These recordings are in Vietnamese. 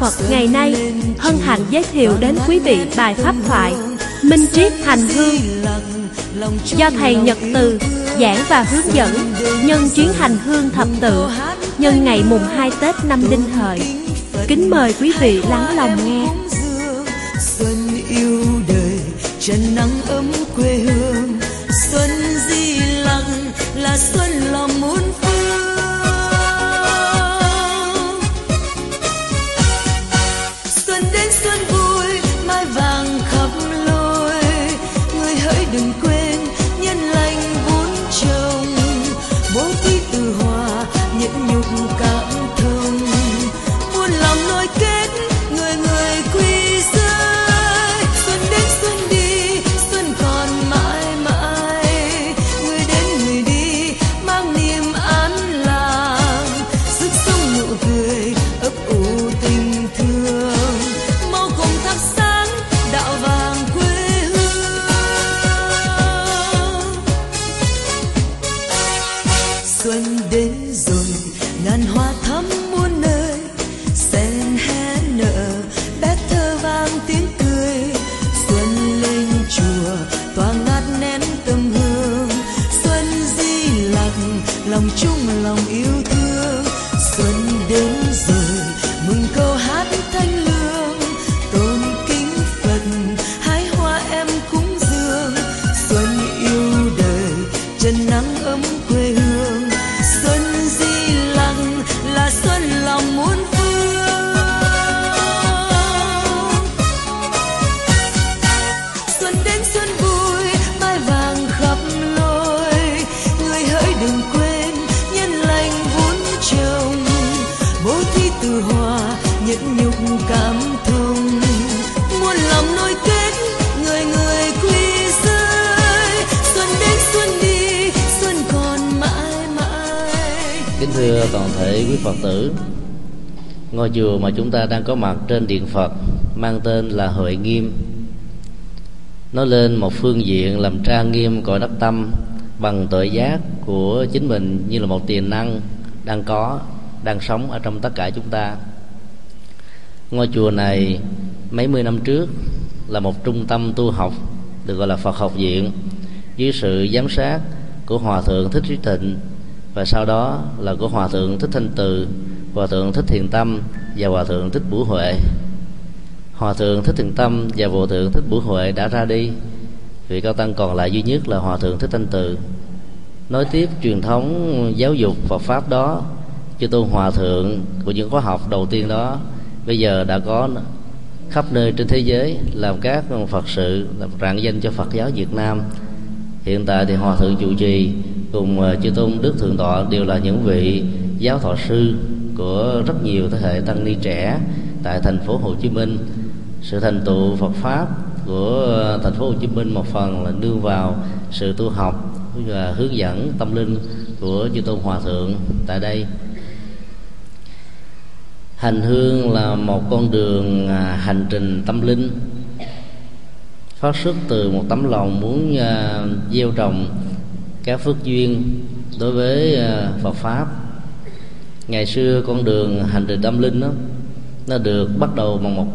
Phật ngày nay hân hạnh giới thiệu đến quý vị bài pháp thoại Minh Triết Hành Hương do Thầy Nhật Từ giảng và hướng dẫn nhân chuyến hành hương thập tự nhân ngày mùng 2 Tết năm Đinh Hợi. Kính mời quý vị lắng lòng nghe. Xuân yêu đời, trần nắng ấm quê hương, xuân di lặng là xuân quý Phật tử. Ngôi chùa mà chúng ta đang có mặt trên điện Phật mang tên là Huệ Nghiêm. Nó lên một phương diện làm trang nghiêm cõi đất tâm bằng tội giác của chính mình như là một tiềm năng đang có, đang sống ở trong tất cả chúng ta. Ngôi chùa này mấy mươi năm trước là một trung tâm tu học, được gọi là Phật học viện, dưới sự giám sát của hòa thượng thích trí thịnh và sau đó là của hòa thượng thích thanh từ, hòa thượng thích thiền tâm và hòa thượng thích bửu huệ. Hòa thượng thích thiền tâm và hòa thượng thích bửu huệ đã ra đi. Vị cao tăng còn lại duy nhất là hòa thượng thích thanh từ. Nối tiếp truyền thống giáo dục Phật pháp đó, chư tôn hòa thượng của những khóa học đầu tiên đó, bây giờ đã có khắp nơi trên thế giới làm các phật sự, làm rạng danh cho Phật giáo Việt Nam. Hiện tại thì hòa thượng trụ trì cùng à, chư tôn đức thượng tọa đều là những vị giáo thọ sư của rất nhiều thế hệ tăng ni trẻ tại thành phố Hồ Chí Minh. Sự thành tựu Phật pháp của à, thành phố Hồ Chí Minh một phần là đưa vào sự tu học và hướng dẫn tâm linh của chư tôn hòa thượng tại đây. Hành hương là một con đường à, hành trình tâm linh, phát xuất từ một tấm lòng muốn gieo trồng các phước duyên đối với à, Phật pháp. Ngày xưa con đường hành trình tâm linh đó, nó được bắt đầu bằng một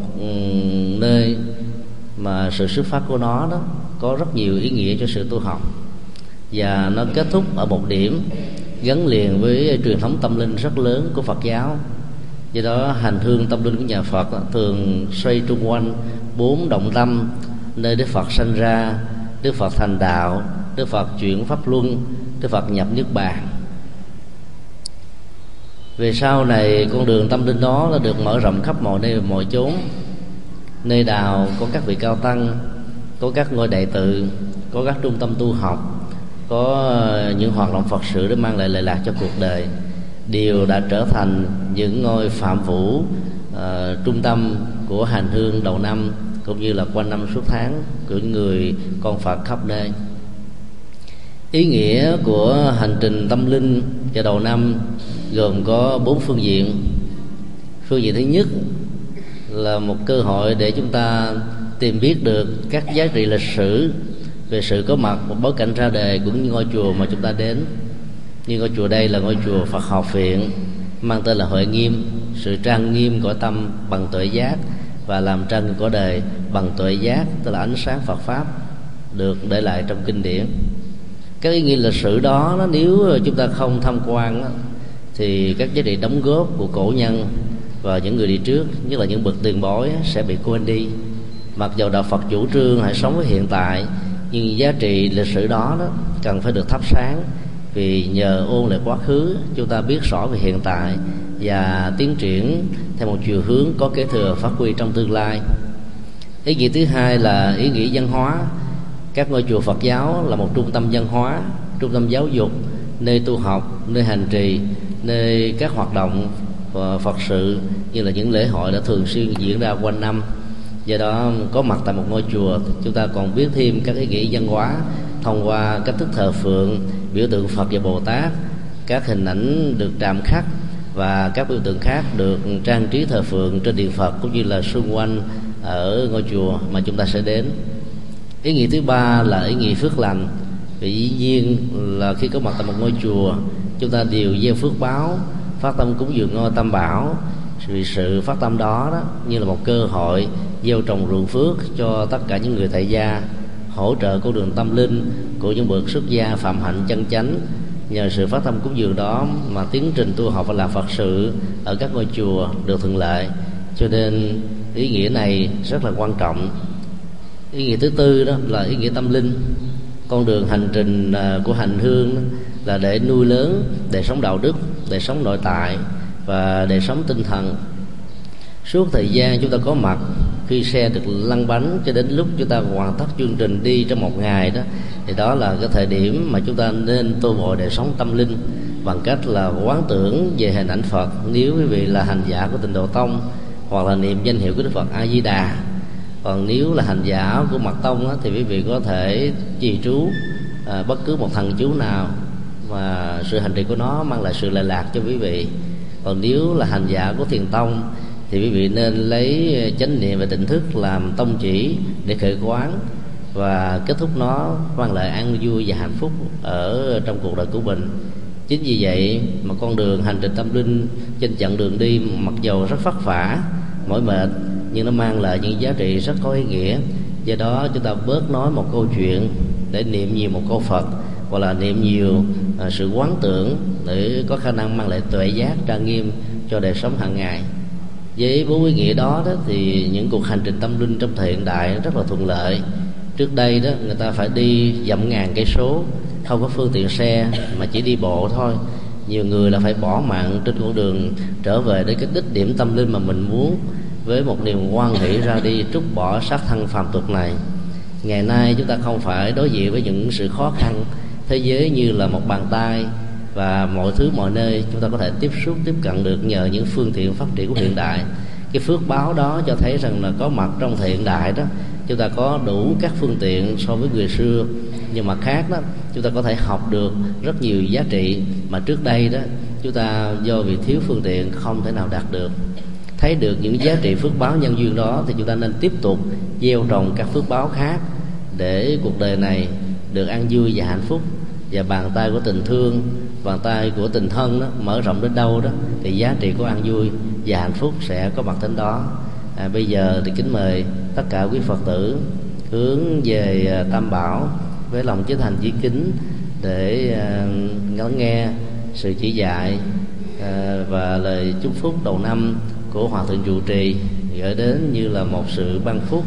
nơi mà sự xuất phát của nó đó có rất nhiều ý nghĩa cho sự tu học. Và nó kết thúc ở một điểm gắn liền với truyền thống tâm linh rất lớn của Phật giáo. Do đó, hành hương tâm linh của nhà Phật thường xoay trung quanh bốn động tâm nơi Đức Phật sanh ra, Đức Phật thành đạo Đức Phật chuyển pháp luân Đức Phật nhập niết bàn. Về sau này con đường tâm linh đó đã được mở rộng khắp mọi nơi mọi chốn. Nơi nào có các vị cao tăng có các ngôi đại tự có các trung tâm tu học có ờ, những hoạt động phật sự để mang lại lợi lạc cho cuộc đời đều đã trở thành những ngôi phạm vũ uh, trung tâm của hành hương đầu năm cũng như là quanh năm suốt tháng của những người con phật khắp nơi ý nghĩa của hành trình tâm linh cho đầu năm gồm có bốn phương diện. Phương diện thứ nhất là một cơ hội để chúng ta tìm biết được các giá trị lịch sử về sự có mặt một bối cảnh ra đề của những ngôi chùa mà chúng ta đến. Như ngôi chùa đây là ngôi chùa Phật học viện, mang tên là Huệ Nghiêm. Sự trang nghiêm của tâm bằng tuệ giác và làm trang nghiêm của đời bằng tuệ giác, tức là ánh sáng Phật pháp, được để lại trong kinh điển cái ý nghĩa lịch sử đó, nó nếu chúng ta không tham quan thì các giá trị đóng góp của cổ nhân và những người đi trước, nhất là những bậc tiền bối sẽ bị quên đi. Mặc dầu đạo Phật chủ trương hãy sống với hiện tại, nhưng giá trị lịch sử đó đó cần phải được thắp sáng. Vì nhờ ôn lại quá khứ, chúng ta biết rõ về hiện tại và tiến triển theo một chiều hướng có kế thừa phát huy trong tương lai. Ý nghĩa thứ hai là ý nghĩa văn hóa các ngôi chùa Phật giáo là một trung tâm văn hóa, trung tâm giáo dục, nơi tu học, nơi hành trì, nơi các hoạt động ờ, Phật sự như là những lễ hội đã thường xuyên diễn ra quanh năm. Do đó, có mặt tại một ngôi chùa, chúng ta còn biết thêm các ý nghĩa văn hóa thông qua cách thức thờ phượng, biểu tượng Phật và Bồ Tát. Các hình ảnh được trạm khắc và các biểu tượng khác được trang trí thờ phượng trên điện Phật cũng như là xung quanh ở ngôi chùa mà chúng ta sẽ đến ý nghĩa thứ ba là ý nghĩa phước lành. Vì dĩ nhiên là khi có mặt tại một ngôi chùa, chúng ta đều gieo phước báo, phát tâm cúng dường ngôi tam bảo. Vì sự phát tâm đó đó, như là một cơ hội gieo trồng ruộng phước cho tất cả những người tại gia, hỗ trợ con đường tâm linh của những bậc xuất gia phạm hạnh chân chánh. Nhờ sự phát tâm cúng dường đó mà tiến trình tu học và làm phật sự ở các ngôi chùa được thuận lợi. Cho nên ý nghĩa này rất là quan trọng ý nghĩa thứ tư đó là ý nghĩa tâm linh. Con đường hành trình à, của hành hương là để nuôi lớn, để sống đạo đức, để sống nội tại và để sống tinh thần. Suốt thời gian chúng ta có mặt, khi xe được lăn bánh cho đến lúc chúng ta hoàn tất chương trình đi trong một ngày đó, thì đó là cái thời điểm mà chúng ta nên tu bồi để sống tâm linh bằng cách là quán tưởng về hình ảnh Phật. Nếu quý vị là hành giả của tịnh độ tông hoặc là niệm danh hiệu của Đức Phật A Di Đà còn nếu là hành giả của mật tông á, thì quý vị có thể trì trú à, bất cứ một thần chú nào mà sự hành trì của nó mang lại sự lệ lạc cho quý vị. Còn nếu là hành giả của thiền tông thì quý vị nên lấy chánh niệm và tỉnh thức làm tông chỉ để khởi quán và kết thúc nó mang lại an vui và hạnh phúc ở trong cuộc đời của mình. Chính vì vậy mà con đường hành trình tâm linh trên chặng đường đi mặc dầu rất vất vả mỏi mệt nhưng nó mang lại những giá trị rất có ý nghĩa. Do đó chúng ta bớt nói một câu chuyện để niệm nhiều một câu phật hoặc là niệm nhiều à, sự quán tưởng để có khả năng mang lại tuệ giác trang nghiêm cho đời sống hàng ngày. Với bốn ý nghĩa đó, đó thì những cuộc hành trình tâm linh trong thời hiện đại rất là thuận lợi. Trước đây đó người ta phải đi dặm ngàn cây số không có phương tiện xe mà chỉ đi bộ thôi. Nhiều người là phải bỏ mạng trên con đường trở về đến cái đích điểm tâm linh mà mình muốn với một niềm quan hỷ ra đi trút bỏ sát thân phàm tục này. Ngày nay chúng ta không phải đối diện với những sự khó khăn thế giới như là một bàn tay và mọi thứ mọi nơi chúng ta có thể tiếp xúc, tiếp cận được nhờ những phương tiện phát triển của hiện đại. Cái phước báo đó cho thấy rằng là có mặt trong thời hiện đại đó, chúng ta có đủ các phương tiện so với người xưa. Nhưng mà khác đó, chúng ta có thể học được rất nhiều giá trị mà trước đây đó, chúng ta do vì thiếu phương tiện không thể nào đạt được thấy được những giá trị phước báo nhân duyên đó thì chúng ta nên tiếp tục gieo trồng các phước báo khác để cuộc đời này được an vui và hạnh phúc. Và bàn tay của tình thương bàn tay của tình thân đó mở rộng đến đâu đó thì giá trị của an vui và hạnh phúc sẽ có mặt đến đó. À, bây giờ thì kính mời tất cả quý phật tử hướng về à, tam bảo với lòng chí thành chí kính để à, uh, lắng nghe sự chỉ dạy uh, và lời chúc phúc đầu năm của hòa thượng trụ trì gửi đến như là một sự ban phúc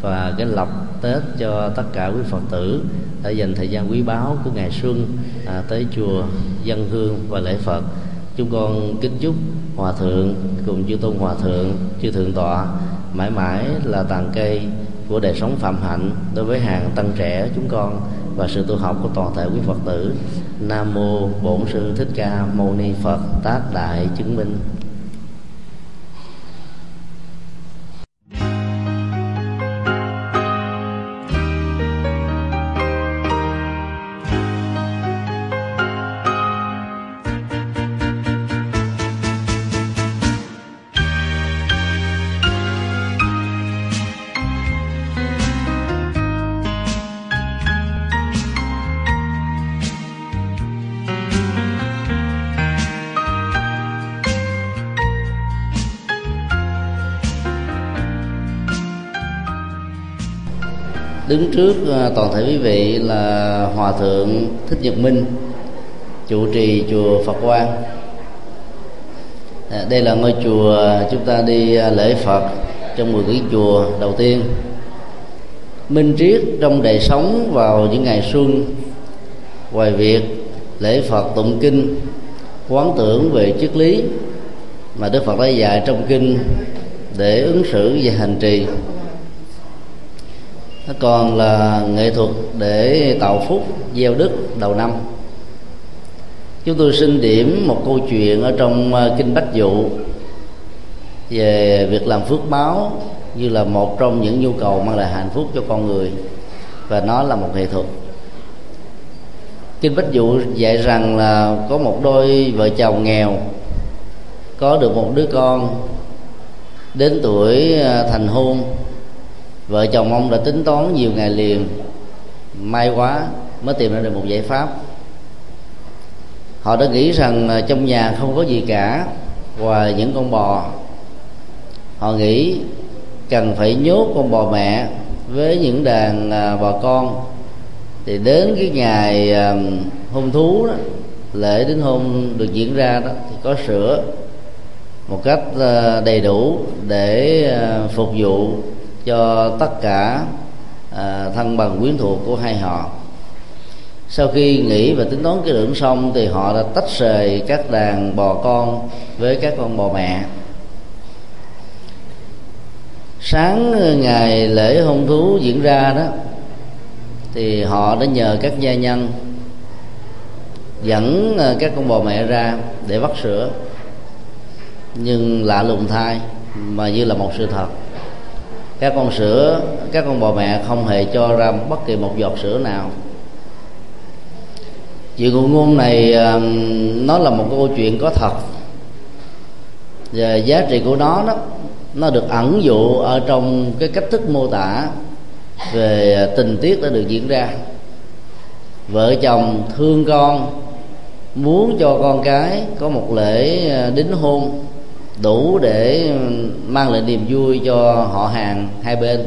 và cái lọc tết cho tất cả quý phật tử đã dành thời gian quý báu của ngày xuân à, tới chùa dân hương và lễ phật. Chúng con kính chúc hòa thượng cùng chư tôn hòa thượng chư thượng tọa mãi mãi là tàn cây của đời sống phạm hạnh đối với hàng tăng trẻ chúng con và sự tu học của toàn thể quý phật tử. Nam mô bổn sư thích ca mâu ni phật tác đại chứng minh. Đứng trước à, toàn thể quý vị là hòa thượng thích nhật minh, chủ trì chùa phật quang. À, đây là ngôi chùa chúng ta đi à, lễ phật trong 10 cái chùa đầu tiên. Minh triết trong đời sống vào những ngày xuân, ngoài việc lễ phật tụng kinh, quán tưởng về triết lý mà đức phật đã dạy trong kinh để ứng xử và hành trì nó còn là nghệ thuật để tạo phúc, gieo đức đầu năm. Chúng tôi xin điểm một câu chuyện ở trong ờ, kinh bách dụ về việc làm phước báo như là một trong những nhu cầu mang lại hạnh phúc cho con người và nó là một nghệ thuật. Kinh bách dụ dạy rằng là có một đôi vợ chồng nghèo, có được một đứa con đến tuổi ờ, thành hôn vợ chồng ông đã tính toán nhiều ngày liền, may quá mới tìm ra được một giải pháp. Họ đã nghĩ rằng à, trong nhà không có gì cả ngoài những con bò. Họ nghĩ cần phải nhốt con bò mẹ với những đàn à, bò con thì đến cái ngày à, hôn thú đó, lễ đến hôn được diễn ra đó, thì có sữa một cách đầy đủ để phục vụ cho tất cả à, thân bằng quyến thuộc của hai họ. Sau khi nghĩ và tính toán cái lượng xong thì họ đã tách rời các đàn bò con với các con bò mẹ. Sáng ngày lễ hôn thú diễn ra đó thì họ đã nhờ các gia nhân dẫn à, các con bò mẹ ra để vắt sữa. Nhưng lạ lùng thay mà như là một sự thật các con sữa, các con bò mẹ không hề cho ra bất kỳ một giọt sữa nào. Chuyện ngụ ngôn này nó là một câu chuyện có thật. Và giá trị của nó đó, nó được ẩn dụ ở trong cái cách thức mô tả về tình tiết đã được diễn ra. Vợ chồng thương con, muốn cho con cái có một lễ ờ, đính hôn đủ để mang lại niềm vui cho họ hàng hai bên.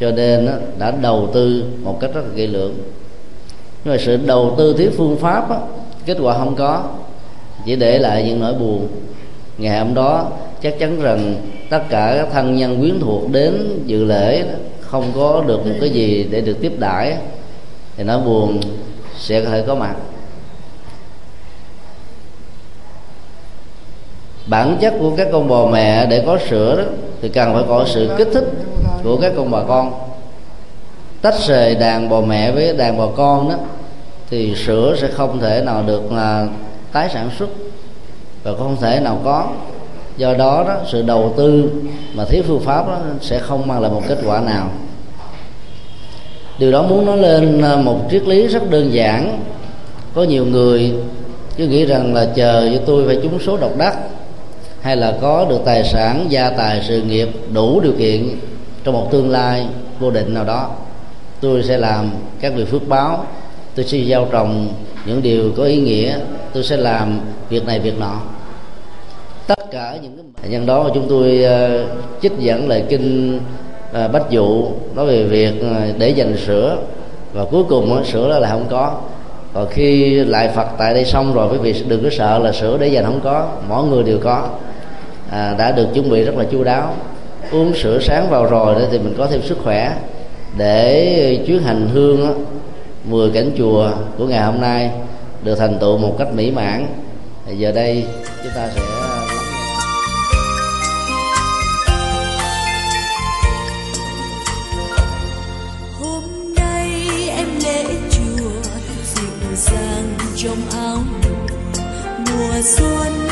Cho nên đã đầu tư một cách rất là kỹ lưỡng. Nhưng mà sự đầu tư thiếu phương pháp kết quả không có. Chỉ để lại những nỗi buồn. Ngày hôm đó, chắc chắn rằng tất cả các thân nhân quyến thuộc đến dự lễ không có được một cái gì để được tiếp đãi. Thì nỗi buồn sẽ có thể có mặt. Bản chất của các con bò mẹ để có sữa đó, thì cần phải có sự kích thích của các con bà con. Tách rời đàn bò mẹ với đàn bò con đó, thì sữa sẽ không thể nào được là tái sản xuất và không thể nào có. Do đó đó, sự đầu tư mà thiếu phương pháp đó sẽ không mang lại một kết quả nào. Điều đó muốn nói lên à, một triết lý rất đơn giản. Có nhiều người cứ nghĩ rằng là chờ cho tôi phải trúng số độc đắc hay là có được tài sản gia tài sự nghiệp đủ điều kiện trong một tương lai vô định nào đó tôi sẽ làm các việc phước báo. Tôi sẽ gieo trồng những điều có ý nghĩa. Tôi sẽ làm việc này việc nọ. Tất cả những cái nhân đó chúng tôi uh, trích dẫn lời kinh uh, bách dụ nói về việc uh, để dành sữa. Và cuối cùng uh, sữa đó là không có. Còn khi lại phật tại đây xong rồi quý vị đừng có sợ là sữa để dành không có. Mỗi người đều có à, đã được chuẩn bị rất là chu đáo. Uống sữa sáng vào rồi thì mình có thêm sức khỏe để chuyến hành hương đó, 10 cảnh chùa của ngày hôm nay được thành tựu một cách mỹ mãn. Giờ đây chúng ta sẽ hôm nay em lễ chùa dịu dàng trong áo mùa xuân.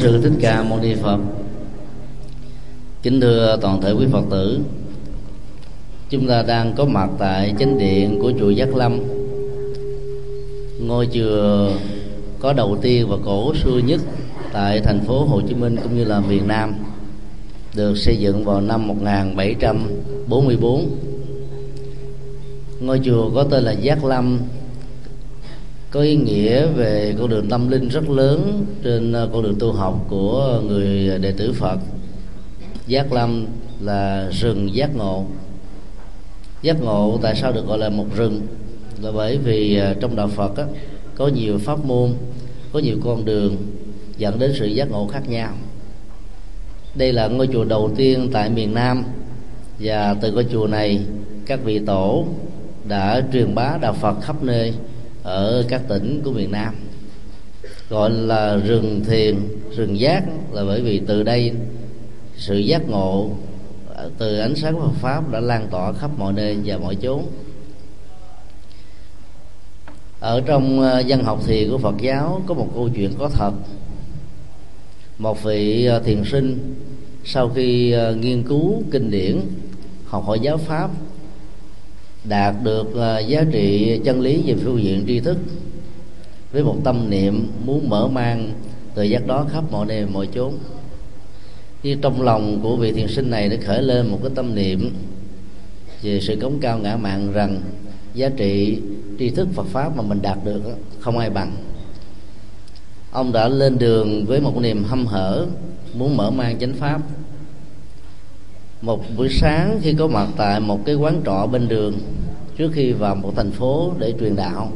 Sư thích ca mâu ni phật. Kính thưa toàn thể quý phật tử, chúng ta đang có mặt tại chánh điện của chùa giác lâm. Ngôi chùa có đầu tiên và cổ xưa nhất tại thành phố Hồ Chí Minh cũng như là miền Nam, được xây dựng vào năm 1744 ngôi chùa có tên là Giác Lâm có ý nghĩa về con đường tâm linh rất lớn trên à, con đường tu học của người đệ tử Phật. Giác lâm là rừng giác ngộ. Giác ngộ tại sao được gọi là một rừng? Là bởi vì à, trong đạo Phật á, có nhiều pháp môn có nhiều con đường dẫn đến sự giác ngộ khác nhau. Đây là ngôi chùa đầu tiên tại miền Nam và từ ngôi chùa này các vị tổ đã truyền bá đạo Phật khắp nơi ở các tỉnh của miền Nam. Gọi là rừng thiền, rừng giác là bởi vì từ đây sự giác ngộ từ ánh sáng Phật pháp đã lan tỏa khắp mọi nơi và mọi chốn. Ở trong dân văn học thiền của Phật giáo có một câu chuyện có thật. Một vị ờ, thiền sinh sau khi ờ, nghiên cứu kinh điển, học hỏi giáo pháp đạt được à, giá trị chân lý về phương diện tri thức. Với một tâm niệm muốn mở mang thời giác đó khắp mọi nơi, mọi chốn. Như trong lòng của vị thiền sinh này đã khởi lên một cái tâm niệm về sự cống cao ngã mạng rằng giá trị tri thức Phật pháp mà mình đạt được không ai bằng. Ông đã lên đường với một niềm hâm hở muốn mở mang chánh pháp một buổi sáng khi có mặt tại một cái quán trọ bên đường, trước khi vào một thành phố để truyền đạo.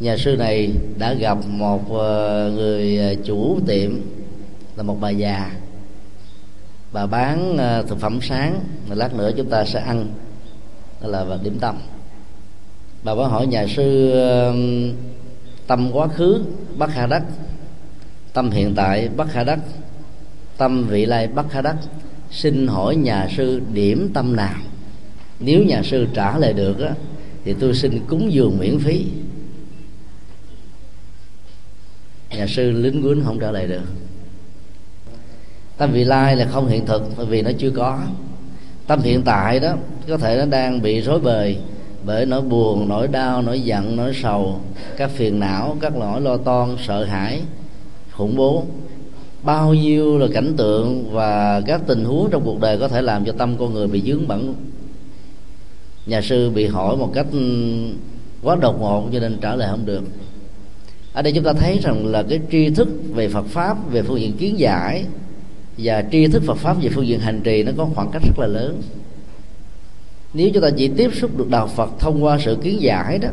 Nhà sư này đã gặp một ờ, người ờ, chủ tiệm là một bà già. Bà bán ờ, thực phẩm sáng, mà lát nữa chúng ta sẽ ăn. Đó là vật điểm tâm. Bà có hỏi nhà sư tâm quá khứ, bắc hà đất tâm hiện tại, bắc hà đất tâm vị lai, bắc hà đất xin hỏi nhà sư điểm tâm nào? Nếu nhà sư trả lời được á, thì tôi xin cúng dường miễn phí. Nhà sư lính quýnh không trả lời được. Tâm vị lai là không hiện thực bởi vì nó chưa có. Tâm hiện tại đó có thể nó đang bị rối bời bởi nỗi buồn nỗi đau nỗi giận nỗi sầu các phiền não các nỗi lo toan sợ hãi khủng bố bao nhiêu là cảnh tượng và các tình huống trong cuộc đời có thể làm cho tâm con người bị dướng bẩn? Nhà sư bị hỏi một cách ừ, quá đột ngột cho nên trả lời không được. Ở đây chúng ta thấy rằng là cái tri thức về Phật pháp, về phương diện kiến giải và tri thức Phật pháp về phương diện hành trì nó có khoảng cách rất là lớn. Nếu chúng ta chỉ tiếp xúc được đạo Phật thông qua sự kiến giải đó,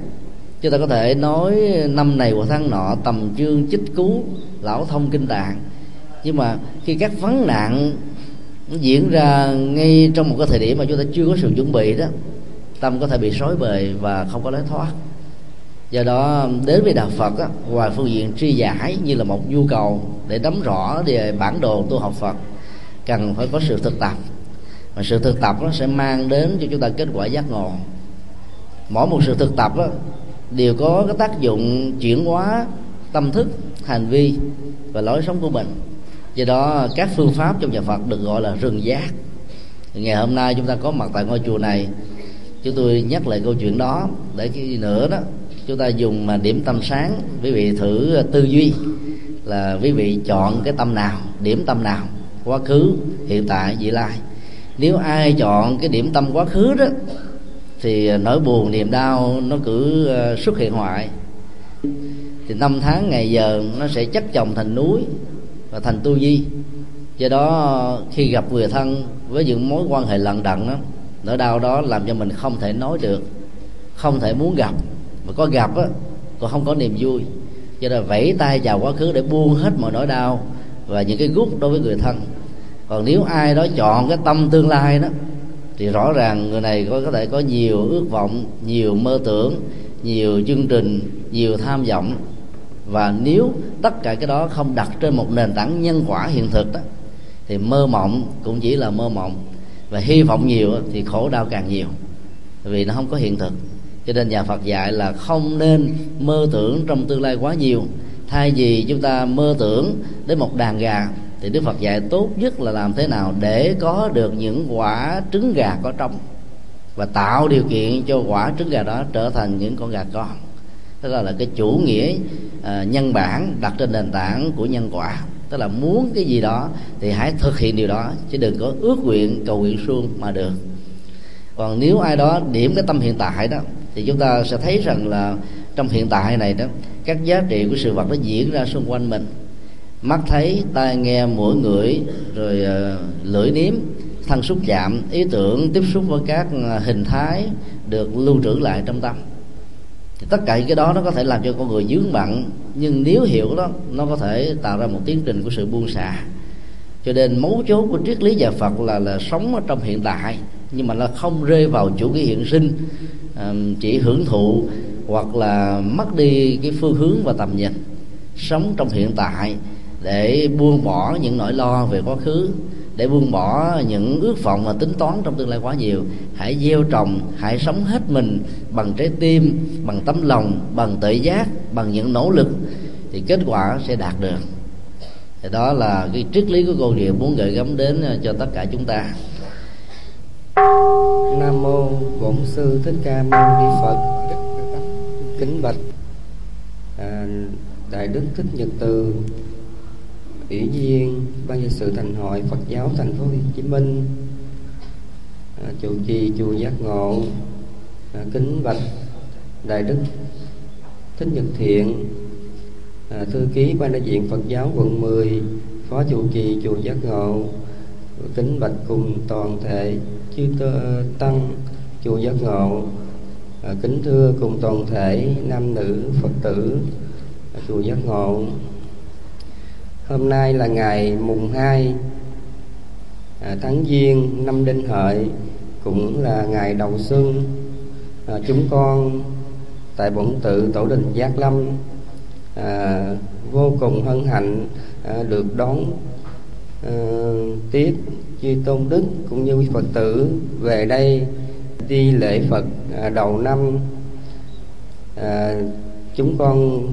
chúng ta có thể nói năm này của tháng nọ tầm chương chích cú, lão thông kinh tạng nhưng mà khi các vấn nạn diễn ra ngay trong một cái thời điểm mà chúng ta chưa có sự chuẩn bị đó tâm có thể bị rối bời và không có lối thoát. Do đó đến với đạo phật á, ngoài phương diện tri giải như là một nhu cầu để nắm rõ về bản đồ tu học phật cần phải có sự thực tập. Và sự thực tập nó sẽ mang đến cho chúng ta kết quả giác ngộ. Mỗi một sự thực tập đó, đều có cái tác dụng chuyển hóa tâm thức hành vi và lối sống của mình do đó, các phương pháp trong nhà phật được gọi là rừng giác. Ngày hôm nay chúng ta có mặt tại ngôi chùa này. Chúng tôi nhắc lại câu chuyện đó để khi nữa đó, chúng ta dùng mà điểm tâm sáng. Quý vị thử tư duy là quý vị chọn cái tâm nào, điểm tâm nào, quá khứ, hiện tại, vị lai. Nếu ai chọn cái điểm tâm quá khứ đó, thì nỗi buồn, niềm đau nó cứ ờ, xuất hiện hoại thì năm tháng, ngày giờ nó sẽ chất chồng thành núi và thành tu di. Do đó, khi gặp người thân với những mối quan hệ lận đận đó nỗi đau đó làm cho mình không thể nói được, không thể muốn gặp. Mà có gặp á còn không có niềm vui. Cho nên vẫy tay chào quá khứ để buông hết mọi nỗi đau và những cái gút đối với người thân. Còn nếu ai đó chọn cái tâm tương lai đó, thì rõ ràng người này có có thể có nhiều ước vọng, nhiều mơ tưởng, nhiều chương trình, nhiều tham vọng và nếu tất cả cái đó không đặt trên một nền tảng nhân quả hiện thực đó thì mơ mộng cũng chỉ là mơ mộng. Và hy vọng nhiều thì khổ đau càng nhiều vì nó không có hiện thực. Cho nên nhà Phật dạy là không nên mơ tưởng trong tương lai quá nhiều. Thay vì chúng ta mơ tưởng đến một đàn gà thì đức phật dạy tốt nhất là làm thế nào để có được những quả trứng gà có trống và tạo điều kiện cho quả trứng gà đó trở thành những con gà con. Tức là, là cái chủ nghĩa À, nhân bản đặt trên nền tảng của nhân quả. Tức là muốn cái gì đó thì hãy thực hiện điều đó chứ đừng có ước nguyện cầu nguyện suông mà được. Còn nếu ai đó điểm cái tâm hiện tại đó thì chúng ta sẽ thấy rằng là trong hiện tại này đó các giá trị của sự vật nó diễn ra xung quanh mình. Mắt thấy tai nghe mũi ngửi rồi uh, lưỡi nếm thân xúc chạm ý tưởng tiếp xúc với các à, hình thái được lưu trữ lại trong tâm thì tất cả những cái đó nó có thể làm cho con người dướng bận, nhưng nếu hiểu đó, nó có thể tạo ra một tiến trình của sự buông xả. Cho nên mấu chốt của triết lý nhà Phật là là sống ở trong hiện tại, nhưng mà nó không rơi vào chủ nghĩa hiện sinh chỉ hưởng thụ hoặc là mất đi cái phương hướng và tầm nhìn. Sống trong hiện tại để buông bỏ những nỗi lo về quá khứ để buông bỏ những ước vọng và tính toán trong tương lai quá nhiều. Hãy gieo trồng hãy sống hết mình bằng trái tim bằng tấm lòng bằng tự giác bằng những nỗ lực thì kết quả sẽ đạt được. Thì đó là cái triết lý của cô Diệu muốn gửi gắm đến ờ, cho tất cả chúng ta. Nam mô bổn sư thích ca mâu ni phật. Kính bạch à, đại đức thích nhật từ ủy viên ban gia sự thành hội Phật giáo thành phố Hồ Chí Minh à, chủ trì chùa giác ngộ à, kính bạch đại đức thích nhật thiện à, thư ký ban đại diện Phật giáo quận 10 phó chủ trì chùa giác ngộ kính bạch cùng toàn thể chư tơ tăng chùa giác ngộ à, kính thưa cùng toàn thể nam nữ phật tử à, chùa giác ngộ hôm nay là ngày mùng 2 à, tháng giêng năm đinh hợi cũng là ngày đầu xuân. À, chúng con tại bổn tự tổ đình giác lâm à, vô cùng hân hạnh à, được đón à, tiếp chư tôn đức cũng như quý phật tử về đây đi lễ phật à, đầu năm. À, chúng con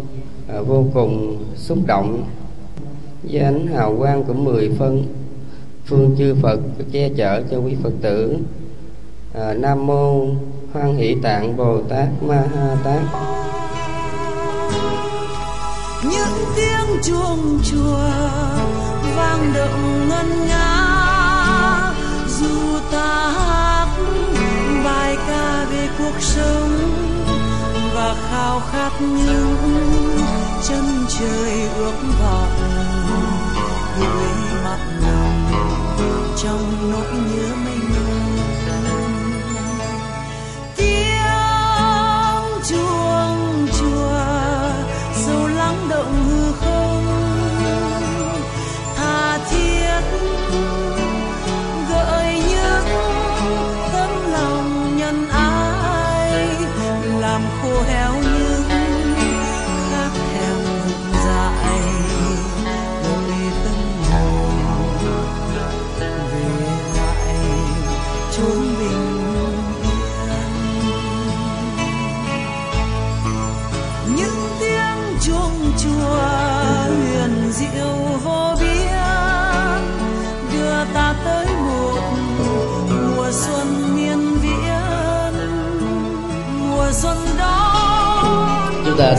à, vô cùng xúc động với ánh hào quang của mười phân phương chư Phật che chở cho quý Phật tử. À, Nam mô Hoan Hỷ Tạng Bồ Tát Ma Ha Tát. Những tiếng chuông chùa vang động ngân nga dù ta hát bài ca về cuộc sống và khao khát những chân trời ước vọng gửi mặt lòng trong nỗi nhớ mênh mông tiếng chuông chùa sâu lắng động hương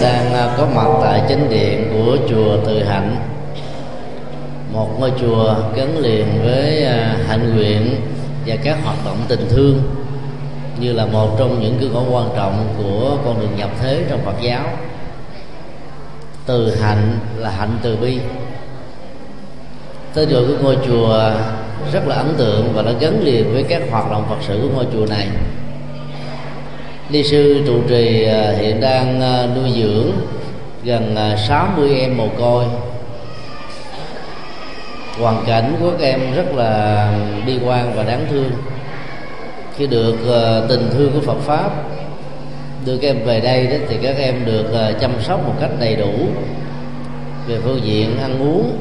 đang à, có mặt tại chính điện của chùa Từ Hạnh. Một ngôi chùa gắn liền với à, hạnh nguyện và các hoạt động tình thương, như là một trong những cửa ngõ quan trọng của con đường nhập thế trong Phật giáo. Từ hạnh là hạnh từ bi. Tên gọi của ngôi chùa rất là ấn tượng và nó gắn liền với các hoạt động Phật sự của ngôi chùa này. Ni sư trụ trì à, hiện đang à, nuôi dưỡng gần à, 60 em mồ côi. Hoàn cảnh của các em rất là bi quan và đáng thương. Khi được tình thương của Phật pháp đưa các em về đây đó, thì các em được chăm sóc một cách đầy đủ về phương diện ăn uống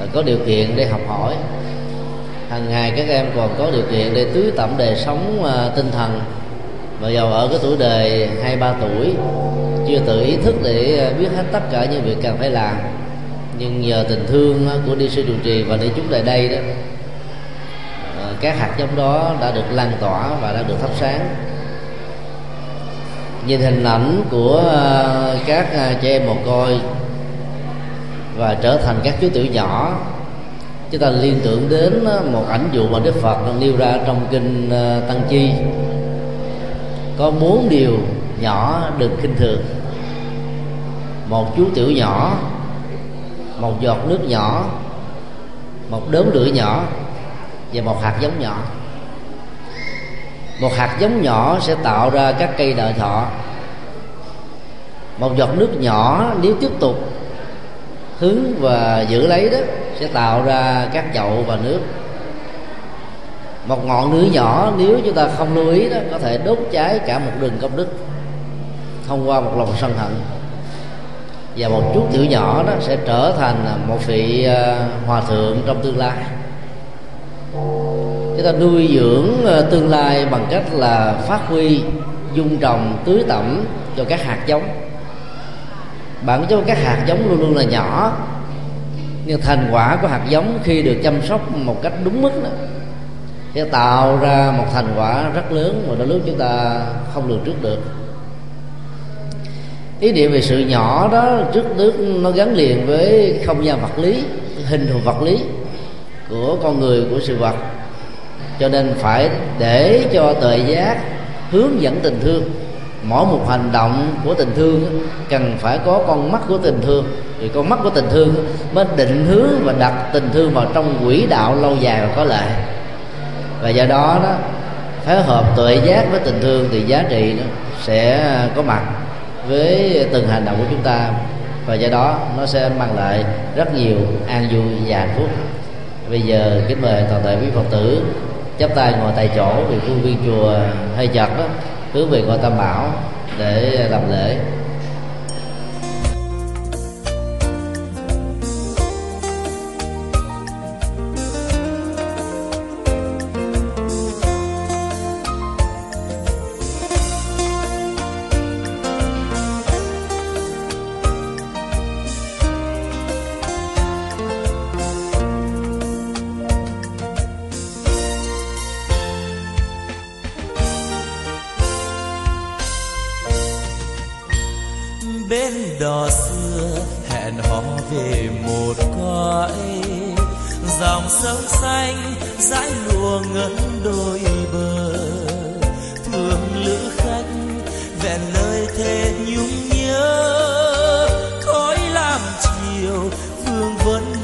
và có điều kiện để học hỏi. Hàng ngày các em còn có điều kiện để tưới tẩm đời sống tinh thần và giàu ở cái tuổi đời hai, ba tuổi, chưa tự ý thức để biết hết tất cả những việc cần phải làm. Nhưng nhờ tình thương của đi sư trụ trì và đi chúng tại đây đó à, các hạt giống đó đã được lan tỏa và đã được thắp sáng. Nhìn hình ảnh của à, các à, trẻ em mồ côi và trở thành các chú tiểu nhỏ, chúng ta liên tưởng đến một ảnh dụ mà đức phật nêu ra trong kinh tăng chi có bốn điều nhỏ được khinh thường. Một chú tiểu nhỏ, một giọt nước nhỏ, một đốm lửa nhỏ và một hạt giống nhỏ. Một hạt giống nhỏ sẽ tạo ra các cây đời thọ. Một giọt nước nhỏ nếu tiếp tục hứng và giữ lấy đó sẽ tạo ra các chậu và nước một ngọn lửa nhỏ, nếu chúng ta không lưu ý đó, có thể đốt cháy cả một đường công đức thông qua một lòng sân hận. Và một chút tiểu nhỏ đó sẽ trở thành một vị à, hòa thượng trong tương lai. Chúng ta nuôi dưỡng à, tương lai bằng cách là phát huy dung trồng, tưới tẩm cho các hạt giống. Bản chất các hạt giống luôn luôn là nhỏ, nhưng thành quả của hạt giống khi được chăm sóc một cách đúng mức đó sẽ tạo ra một thành quả rất lớn mà đôi lúc chúng ta không lường trước được. Ý niệm về sự nhỏ đó trước nước nó gắn liền với không gian vật lý, hình thù vật lý của con người, của sự vật. Cho nên phải để cho tuệ giác hướng dẫn tình thương. Mỗi một hành động của tình thương cần phải có con mắt của tình thương. Thì con mắt của tình thương mới định hướng và đặt tình thương vào trong quỹ đạo lâu dài và có lợi và do đó đó, phối hợp tuệ giác với tình thương thì giá trị nó sẽ có mặt với từng hành động của chúng ta. Và do đó nó sẽ mang lại rất nhiều an vui và hạnh phúc. Bây giờ kính mời toàn thể quý phật tử chắp tay ngồi tại chỗ vì khuôn viên chùa hơi chật đó, hướng về ngôi tam bảo để làm lễ.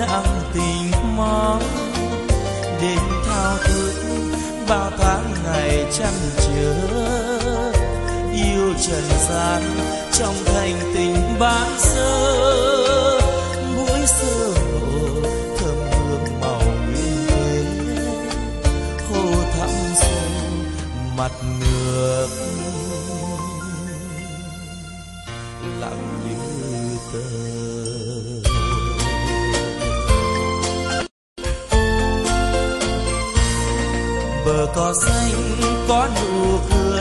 nặng tình mong đêm thao thức bao tháng ngày chăm chứa. Yêu trần gian, trong thành tình bán sơ. Buổi sơ hồ, thơm hương màu nguyên thế khô thẳm sâu mặt ngược. Cỏ xanh có nụ cười.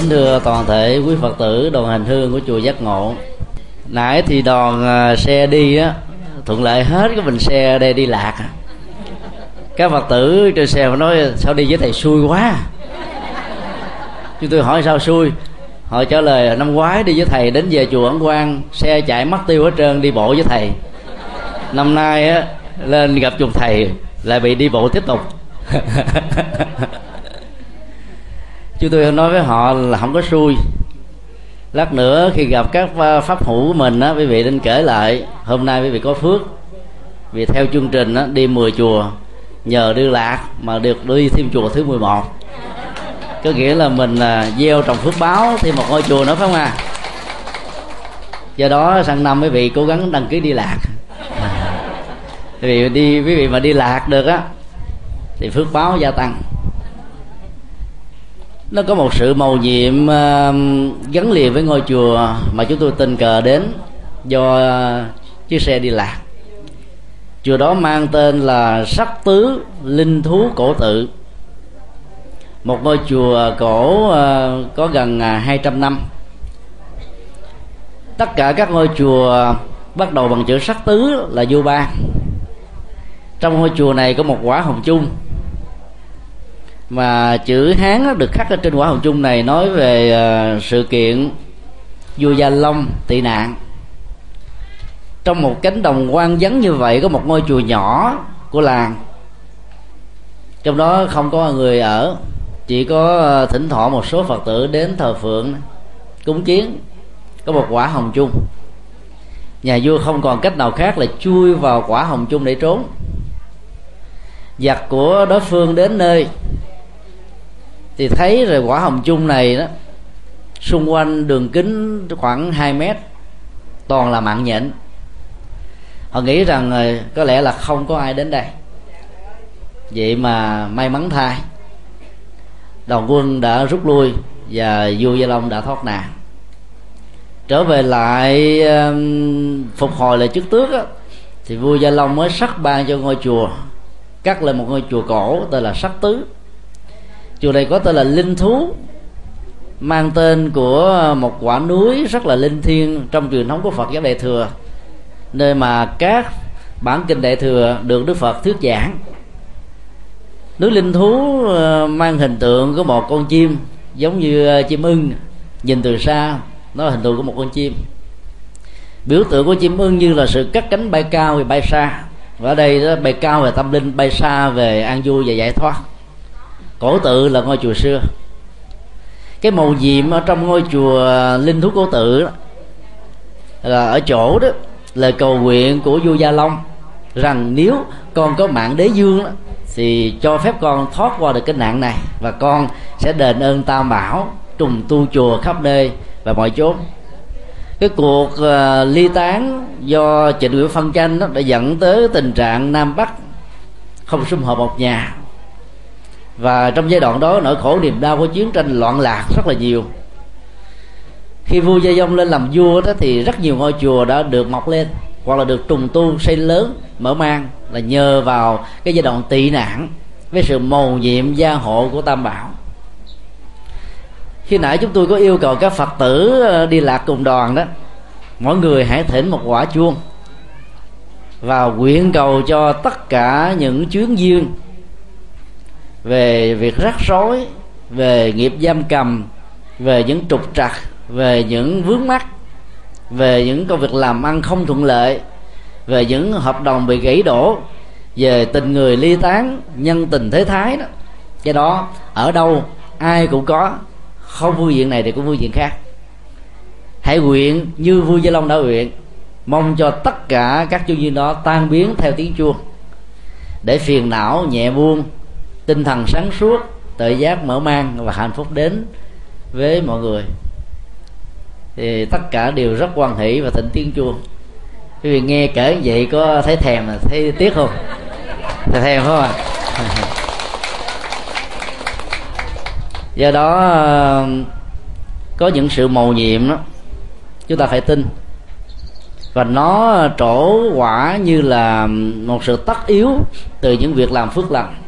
Kính thưa toàn thể quý phật tử đoàn hành hương của chùa giác ngộ. Nãy thì đoàn à, xe đi á, thuận lợi hết cái mình xe đây đi lạc. Các phật tử trên xe mà nói, sao đi với thầy xui quá? Chúng tôi hỏi, sao xui? Họ trả lời, năm ngoái đi với thầy đến về chùa ấn quang, xe chạy mất tiêu hết trơn, đi bộ với thầy. Năm nay á, lên gặp chùa thầy, lại bị đi bộ tiếp tục. chúng tôi nói với họ là không có xui. Lát nữa khi gặp các à, pháp hữu của mình á quý vị nên kể lại hôm nay quý vị có phước. Vì theo chương trình á, đi 10 chùa nhờ đi lạc mà được đi thêm chùa thứ 11 có nghĩa là mình à, gieo trồng phước báo thêm một ngôi chùa nữa phải không à do đó sang năm quý vị cố gắng đăng ký đi lạc. Quý vị đi quý vị mà đi lạc được á thì phước báo gia tăng nó có một sự màu nhiệm uh, gắn liền với ngôi chùa mà chúng tôi tình cờ đến do uh, chiếc xe đi lạc. Chùa đó mang tên là sắc tứ linh thú cổ tự. Một ngôi chùa cổ uh, có gần à, uh, 200 năm. Tất cả các ngôi chùa bắt đầu bằng chữ sắc tứ là vô ba. Trong ngôi chùa này có một quả hồng chung mà chữ hán được khắc ở trên quả hồng chung này nói về ờ, sự kiện vua gia long tị nạn. Trong một cánh đồng quan vắng như vậy, có một ngôi chùa nhỏ của làng. Trong đó không có người ở, chỉ có ờ, thỉnh thoảng một số phật tử đến thờ phượng, cúng kiến, có một quả hồng chung. Nhà vua không còn cách nào khác là chui vào quả hồng chung để trốn. Giặc của đối phương đến nơi thì thấy rồi quả hồng chung này đó xung quanh đường kính khoảng 2 mét toàn là mạng nhện. Họ nghĩ rằng ờ, có lẽ là không có ai đến đây. Vậy mà may mắn thay đoàn quân đã rút lui và vua gia long đã thoát nạn. Trở về lại phục hồi lại chức tước á, thì vua gia long mới sắc ban cho ngôi chùa cắt lên một ngôi chùa cổ tên là sắc tứ chùa này có tên là linh thú, mang tên của một quả núi rất là linh thiêng trong truyền thống của phật giáo đại thừa, nơi mà các bản kinh đại thừa được đức phật thuyết giảng. Núi linh thú ờ, mang hình tượng của một con chim giống như ờ, chim ưng. Nhìn từ xa, nó là hình tượng của một con chim. Biểu tượng của chim ưng như là sự cắt cánh bay cao thì bay xa. Và ở đây đó, bay cao về tâm linh, bay xa về an vui và giải thoát cổ tự là ngôi chùa xưa. Cái màu nhiệm ở trong ngôi chùa linh thú cổ tự đó, là ở chỗ đó lời cầu nguyện của vua gia long rằng nếu con có mạng đế dương đó, thì cho phép con thoát qua được cái nạn này và con sẽ đền ơn tam bảo trùng tu chùa khắp nơi và mọi chốn. Cái cuộc uh, ly tán do trịnh nguyễn phân tranh đó đã dẫn tới tình trạng nam bắc không sum họp một nhà và trong giai đoạn đó, nỗi khổ niềm đau của chiến tranh loạn lạc rất là nhiều. Khi vua gia dông lên làm vua đó thì rất nhiều ngôi chùa đã được mọc lên, hoặc là được trùng tu xây lớn, mở mang là nhờ vào cái giai đoạn tị nạn với sự mầu nhiệm gia hộ của tam bảo. Khi nãy chúng tôi có yêu cầu các phật tử ờ, đi lạc cùng đoàn đó, mỗi người hãy thỉnh một quả chuông và nguyện cầu cho tất cả những chuyến duyên về việc rắc rối, về nghiệp giam cầm, về những trục trặc, về những vướng mắc, về những công việc làm ăn không thuận lợi, về những hợp đồng bị gãy đổ, về tình người ly tán, nhân tình thế thái đó. Cái đó, ở đâu, ai cũng có. Không vui diện này thì cũng vui diện khác. Hãy nguyện như vui gia long đã nguyện. Mong cho tất cả các chuyên duyên đó tan biến theo tiếng chuông. Để phiền não, nhẹ buông tinh thần sáng suốt, tự giác mở mang và hạnh phúc đến với mọi người. Thì tất cả đều rất quan hỷ và thịnh tiếng chuông quý vị nghe kể như vậy có thấy thèm là thấy tiếc không? Thấy thèm không ạ? À? do đó, có những sự mầu nhiệm đó, chúng ta phải tin. Và nó trổ quả như là một sự tất yếu từ những việc làm phước lành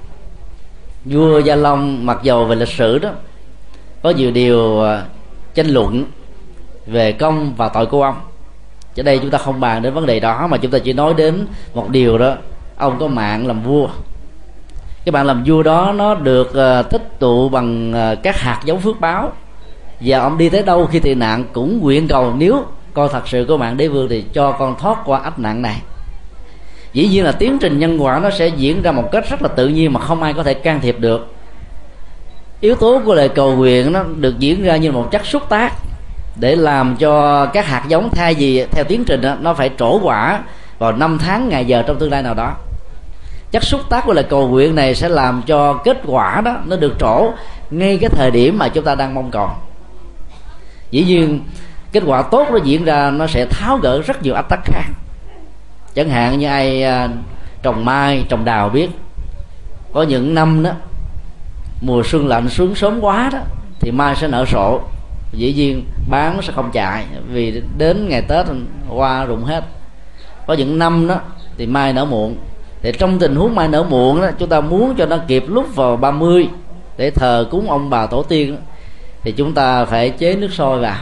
vua gia long mặc dầu về lịch sử đó có nhiều điều à, tranh luận về công và tội của ông. Ở đây chúng ta không bàn đến vấn đề đó mà chúng ta chỉ nói đến một điều đó. Ông có mạng làm vua. Cái bạn làm vua đó nó được uh, tích tụ bằng uh, các hạt giống phước báo. Và ông đi tới đâu khi tị nạn cũng nguyện cầu nếu con thật sự có mạng đế vương thì cho con thoát qua ách nạn này dĩ nhiên là tiến trình nhân quả nó sẽ diễn ra một cách rất là tự nhiên mà không ai có thể can thiệp được. Yếu tố của lời cầu nguyện nó được diễn ra như một chất xúc tác để làm cho các hạt giống thay vì theo tiến trình đó, nó phải trổ quả vào năm tháng ngày giờ trong tương lai nào đó. Chất xúc tác của lời cầu nguyện này sẽ làm cho kết quả đó nó được trổ ngay cái thời điểm mà chúng ta đang mong cầu. Dĩ nhiên kết quả tốt nó diễn ra nó sẽ tháo gỡ rất nhiều ách tắc khác chẳng hạn như ai à, trồng mai trồng đào biết có những năm đó mùa xuân lạnh xuống sớm quá đó thì mai sẽ nở sổ. Dĩ nhiên bán sẽ không chạy vì đến ngày tết hoa rụng hết. Có những năm đó thì mai nở muộn. Thì trong tình huống mai nở muộn đó chúng ta muốn cho nó kịp lúc vào 30 để thờ cúng ông bà tổ tiên đó, thì chúng ta phải chế nước sôi vào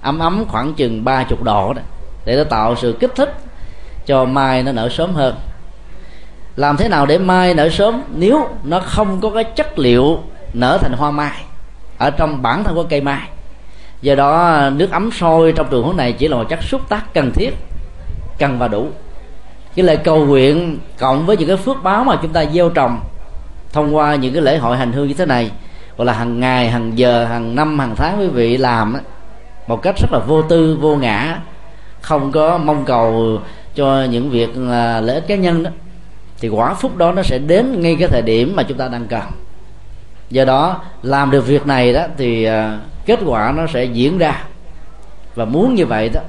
ấm ấm khoảng chừng ba chục độ đó để nó tạo sự kích thích cho mai nó nở sớm hơn. Làm thế nào để mai nở sớm nếu nó không có cái chất liệu nở thành hoa mai ở trong bản thân của cây mai? Do đó, nước ấm sôi trong trường huống này chỉ là một chất xúc tác cần thiết, cần và đủ. Cái lời cầu nguyện cộng với những cái phước báo mà chúng ta gieo trồng thông qua những cái lễ hội hành hương như thế này gọi là hàng ngày, hàng giờ, hàng năm, hàng tháng quý vị làm một cách rất là vô tư, vô ngã, không có mong cầu cho những việc là lợi ích cá nhân đó, thì quả phúc đó nó sẽ đến ngay cái thời điểm mà chúng ta đang cần. Do đó, làm được việc này đó thì à, kết quả nó sẽ diễn ra. Và muốn như vậy đó,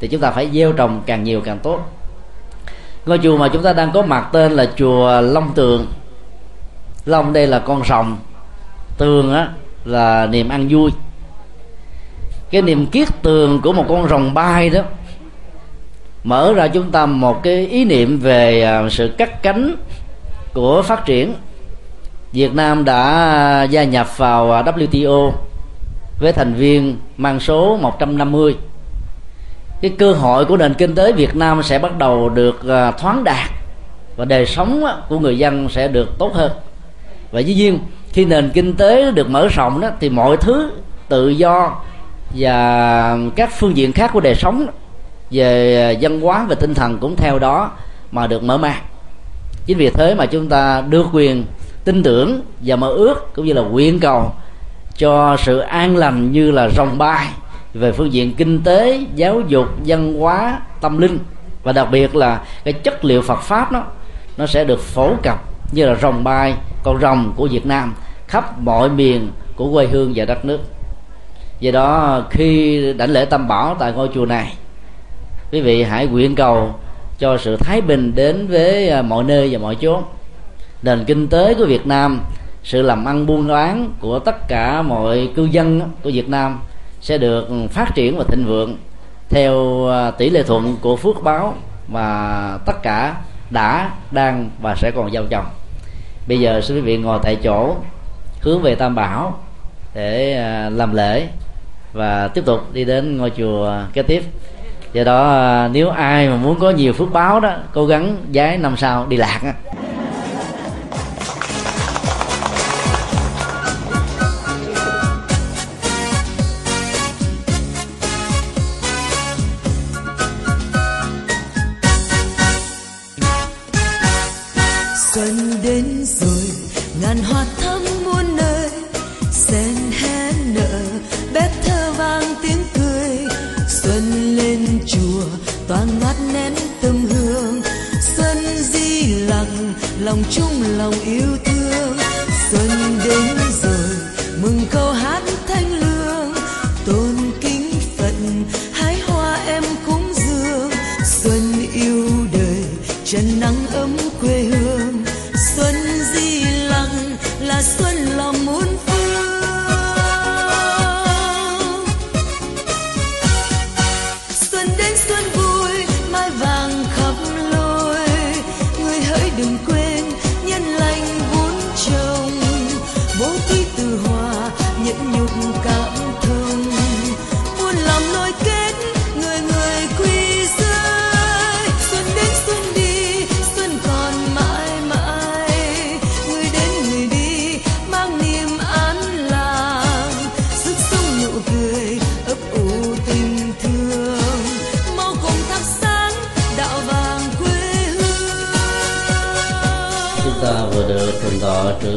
thì chúng ta phải gieo trồng càng nhiều càng tốt. Ngôi chùa mà chúng ta đang có mặt tên là chùa long tường. Long đây là con rồng. Tường á, là niềm ăn vui. Cái niềm kiết tường của một con rồng bay đó mở ra chúng ta một cái ý niệm về à, sự cắt cánh của phát triển. Việt Nam đã gia nhập vào à, WTO với thành viên mang số 150 cái cơ hội của nền kinh tế Việt Nam sẽ bắt đầu được à, thoáng đạt và đời sống của người dân sẽ được tốt hơn. Và dĩ nhiên, khi nền kinh tế được mở rộng đó, thì mọi thứ tự do và các phương diện khác của đời sống về à, văn hóa và tinh thần cũng theo đó mà được mở mang. Chính vì thế mà chúng ta đưa quyền tin tưởng và mơ ước cũng như là nguyện cầu cho sự an lành như là rồng bay về phương diện kinh tế, giáo dục, văn hóa, tâm linh. Và đặc biệt là cái chất liệu Phật pháp đó, nó sẽ được phổ cập như là rồng bay, con rồng của Việt Nam khắp mọi miền của quê hương và đất nước. Do đó, khi đảnh lễ tâm bảo tại ngôi chùa này quý vị hãy nguyện cầu cho sự thái bình đến với à, mọi nơi và mọi chốn. Nền kinh tế của Việt Nam, sự làm ăn buôn bán của tất cả mọi cư dân của Việt Nam sẽ được phát triển và thịnh vượng theo à, tỷ lệ thuận của phước báo mà tất cả đã, đang và sẽ còn giao chồng bây giờ xin quý vị ngồi tại chỗ, hướng về tam bảo để à, làm lễ và tiếp tục đi đến ngôi chùa kế tiếp do đó à, nếu ai mà muốn có nhiều phước báo đó, cố gắng giái năm sau đi lạc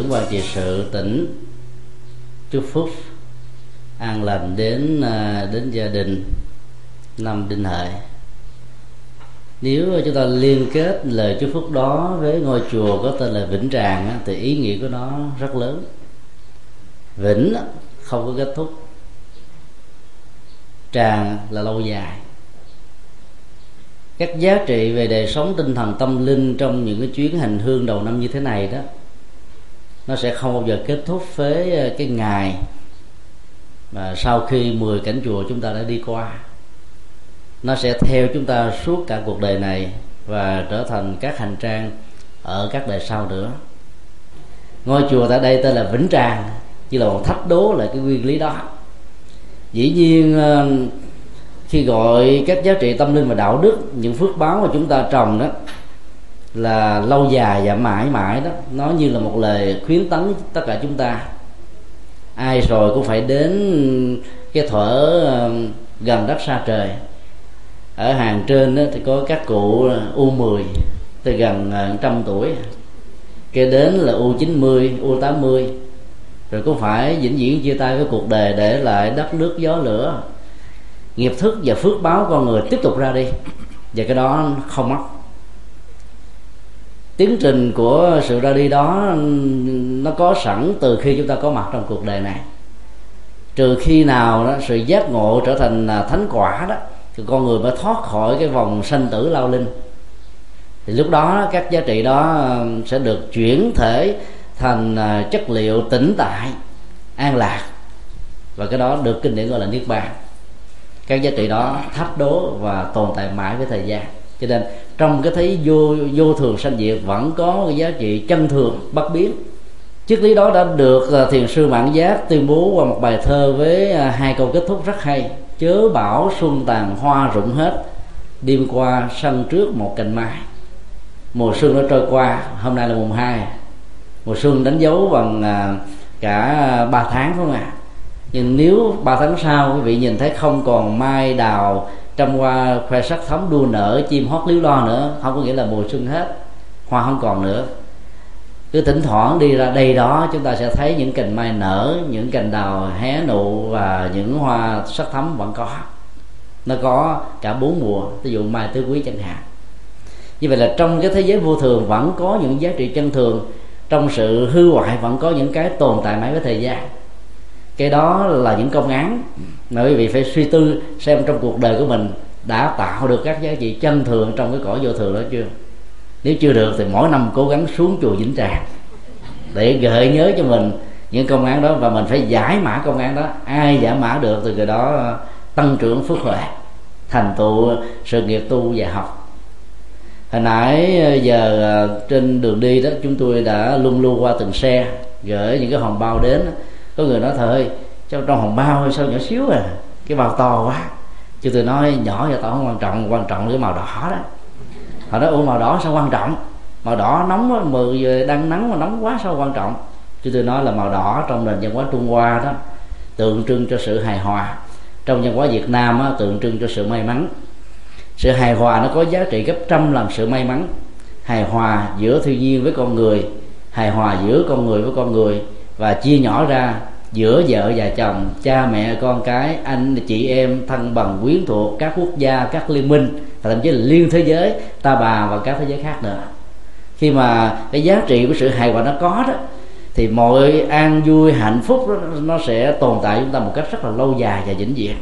quan trị sự tỉnh chúc phúc, an lành đến à, đến gia đình năm đinh hợi. Nếu chúng ta liên kết lời chúc phúc đó với ngôi chùa có tên là Vĩnh Tràng thì ý nghĩa của nó rất lớn. Vĩnh không có kết thúc. Tràng là lâu dài. Các giá trị về đời sống tinh thần tâm linh trong những cái chuyến hành hương đầu năm như thế này đó nó sẽ không bao giờ kết thúc với ờ, cái ngày mà sau khi 10 cảnh chùa chúng ta đã đi qua. Nó sẽ theo chúng ta suốt cả cuộc đời này và trở thành các hành trang ở các đời sau nữa. Ngôi chùa tại đây tên là vĩnh tràng chỉ là một thách đố lại cái nguyên lý đó. Dĩ nhiên ờ, khi gọi các giá trị tâm linh và đạo đức, những phước báo mà chúng ta trồng đó là lâu dài và mãi mãi đó. Nó như là một lời khuyến tấn tất cả chúng ta. Ai rồi cũng phải đến cái thở gần đất xa trời. Ở hàng trên đó thì có các cụ U10 từ gần ờ, trăm tuổi. Kế đến là U90, U80 rồi cũng phải vĩnh viễn chia tay với cuộc đời để lại đất nước gió lửa. Nghiệp thức và phước báo con người tiếp tục ra đi. Và cái đó không mất tiến trình của sự ra đi đó, nó có sẵn từ khi chúng ta có mặt trong cuộc đời này. Trừ khi nào đó sự giác ngộ trở thành à, thánh quả đó, thì con người mới thoát khỏi cái vòng sanh tử lao linh. Thì lúc đó, các giá trị đó à, sẽ được chuyển thể thành à, chất liệu tĩnh tại, an lạc. Và cái đó được kinh điển gọi là niết bàn. Các giá trị đó thách đố và tồn tại mãi với thời gian. Cho nên trong cái thấy vô vô thường sanh diệt, vẫn có cái giá trị chân thường, bất biến. Triết lý đó đã được à, thiền sư mạng giác tuyên bố qua một bài thơ với à, hai câu kết thúc rất hay. Chớ bảo xuân tàn hoa rụng hết, đêm qua sân trước một cành mai. Mùa xuân nó trôi qua, hôm nay là mùng hai. Mùa xuân đánh dấu bằng à, cả ba tháng phải không ạ à? nhưng nếu ba tháng sau quý vị nhìn thấy không còn mai đào trong hoa khoe sắc thắm đua nở, chim hót líu lo nữa, không có nghĩa là mùa xuân hết, hoa không còn nữa. Cứ thỉnh thoảng đi ra đây đó, chúng ta sẽ thấy những cành mai nở, những cành đào hé nụ và những hoa sắc thắm vẫn có. Nó có cả bốn mùa ví dụ mai tứ quý chẳng hạn. Như vậy là trong cái thế giới vô thường vẫn có những giá trị chân thường, trong sự hư hoại vẫn có những cái tồn tại mãi với thời gian. Cái đó là những công án mà quý vị phải suy tư xem trong cuộc đời của mình đã tạo được các giá trị chân thường trong cái cõi vô thường đó chưa? Nếu chưa được thì mỗi năm cố gắng xuống chùa vĩnh tràng để gợi nhớ cho mình những công án đó và mình phải giải mã công án đó. Ai giải mã được từ người đó tăng trưởng phước huệ, thành tựu sự nghiệp tu và học. Hồi nãy ờ, giờ ờ, trên đường đi đó, chúng tôi đã luôn luôn qua từng xe gửi những cái hòm bao đến. Có người nói thôi trong trong hồng bao sao nhỏ xíu à. Cái bao to quá. Chứ tôi nói nhỏ và to không quan trọng quan trọng là cái màu đỏ đó. Họ nói ủa màu đỏ sao quan trọng? Màu đỏ nóng quá, mười giờ đang nắng mà nóng quá sao quan trọng? Chứ tôi nói là màu đỏ trong nền văn hóa trung hoa đó tượng trưng cho sự hài hòa. Trong văn hóa việt nam đó, tượng trưng cho sự may mắn. Sự hài hòa nó có giá trị gấp trăm lần sự may mắn. Hài hòa giữa thiên nhiên với con người hài hòa giữa con người với con người và chia nhỏ ra giữa vợ và chồng cha mẹ con cái anh chị em thân bằng quyến thuộc các quốc gia các liên minh và thậm chí là liên thế giới ta bà và các thế giới khác nữa. Khi mà cái giá trị của sự hài hòa nó có đó thì mọi an vui hạnh phúc đó, nó sẽ tồn tại chúng ta một cách rất là lâu dài và vĩnh viễn.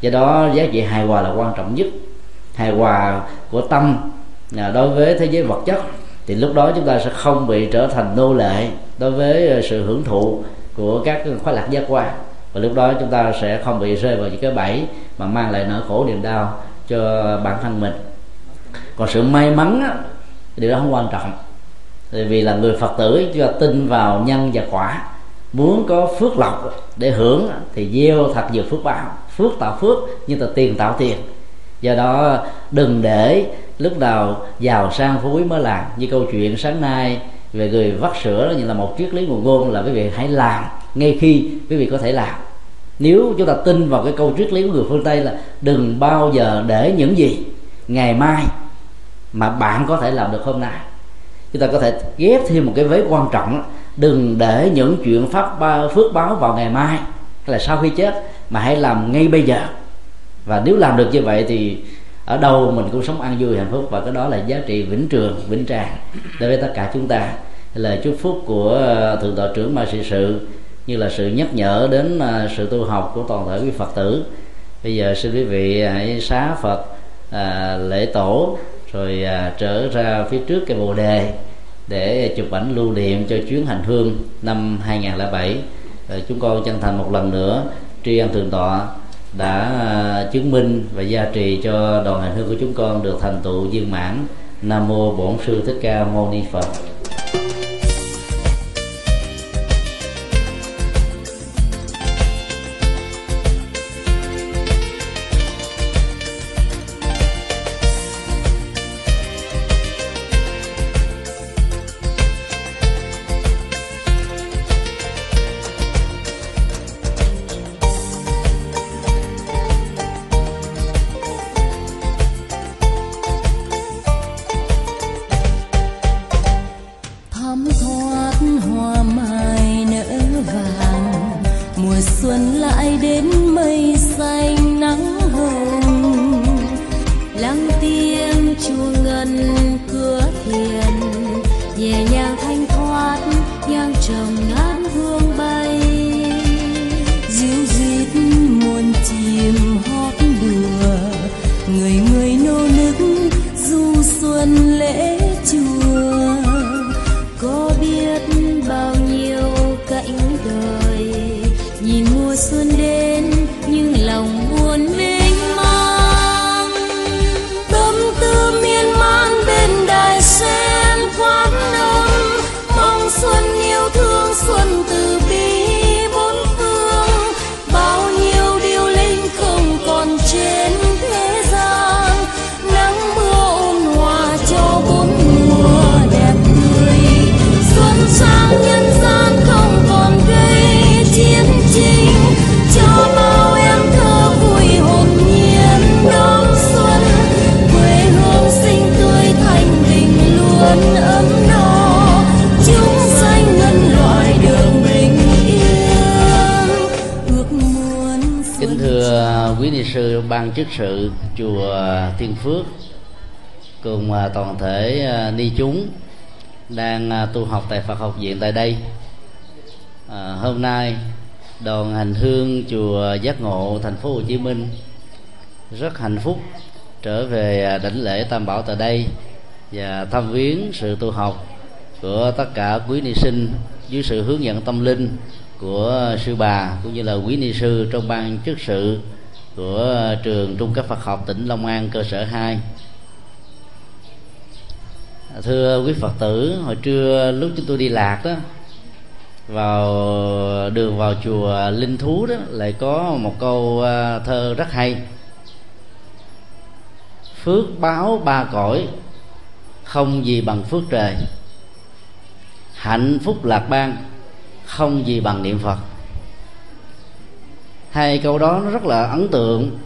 Do đó giá trị hài hòa là quan trọng nhất. Hài hòa của tâm à, đối với thế giới vật chất thì lúc đó chúng ta sẽ không bị trở thành nô lệ đối với à, sự hưởng thụ của các khoái lạc giác quan. Và lúc đó chúng ta sẽ không bị rơi vào những cái bẫy mà mang lại nỗi khổ niềm đau cho bản thân mình. Còn sự may mắn á, điều đó không quan trọng. Tại vì là người phật tử chúng ta tin vào nhân và quả muốn có phước lộc để hưởng thì gieo thật nhiều phước báo phước tạo phước nhưng ta tiền tạo tiền. Do đó đừng để lúc nào giàu sang phú quý mới làm. Như câu chuyện sáng nay về người vắt sữa đó, như là một triết lý nguồn ngôn là quý vị hãy làm ngay khi quý vị có thể làm. Nếu chúng ta tin vào cái câu triết lý của người phương tây là đừng bao giờ để những gì ngày mai mà bạn có thể làm được hôm nay. Chúng ta có thể ghép thêm một cái vế quan trọng đừng để những chuyện pháp ba phước báo vào ngày mai, hay là sau khi chết, mà hãy làm ngay bây giờ. Và nếu làm được như vậy thì ở đâu mình cũng sống an vui hạnh phúc và cái đó là giá trị vĩnh trường vĩnh tràng đối với tất cả chúng ta. Lời chúc phúc của ờ, thượng tọa trưởng ma sĩ sự như là sự nhắc nhở đến ờ, sự tu học của toàn thể quý phật tử. Bây giờ xin quý vị ờ, hãy xá phật à, lễ tổ rồi à, trở ra phía trước cái bồ đề để chụp ảnh lưu niệm cho chuyến hành hương năm 2007 rồi chúng con chân thành một lần nữa tri ân thượng tọa đã à, chứng minh và gia trì cho đoàn hành hương của chúng con được thành tựu viên mãn. Nam mô bổn sư thích ca mâu ni phật. Chức sự chùa Thiên Phước cùng à, toàn thể à, ni chúng đang à, tu học tại Phật học viện tại đây. À, hôm nay đoàn hành hương chùa Giác Ngộ thành phố Hồ Chí Minh rất hạnh phúc trở về đảnh lễ Tam Bảo tại đây và thăm viếng sự tu học của tất cả quý ni sinh dưới sự hướng dẫn tâm linh của sư bà cũng như là quý ni sư trong ban chức sự của ờ, trường trung cấp Phật học tỉnh Long An cơ sở 2 à, thưa quý Phật tử, hồi trưa lúc chúng tôi đi lạc đó, vào đường vào chùa Linh Thú đó, lại có một câu ờ, thơ rất hay. Phước báo ba cõi, không gì bằng phước trời. Hạnh phúc lạc ban không gì bằng niệm phật hai câu đó nó rất là ấn tượng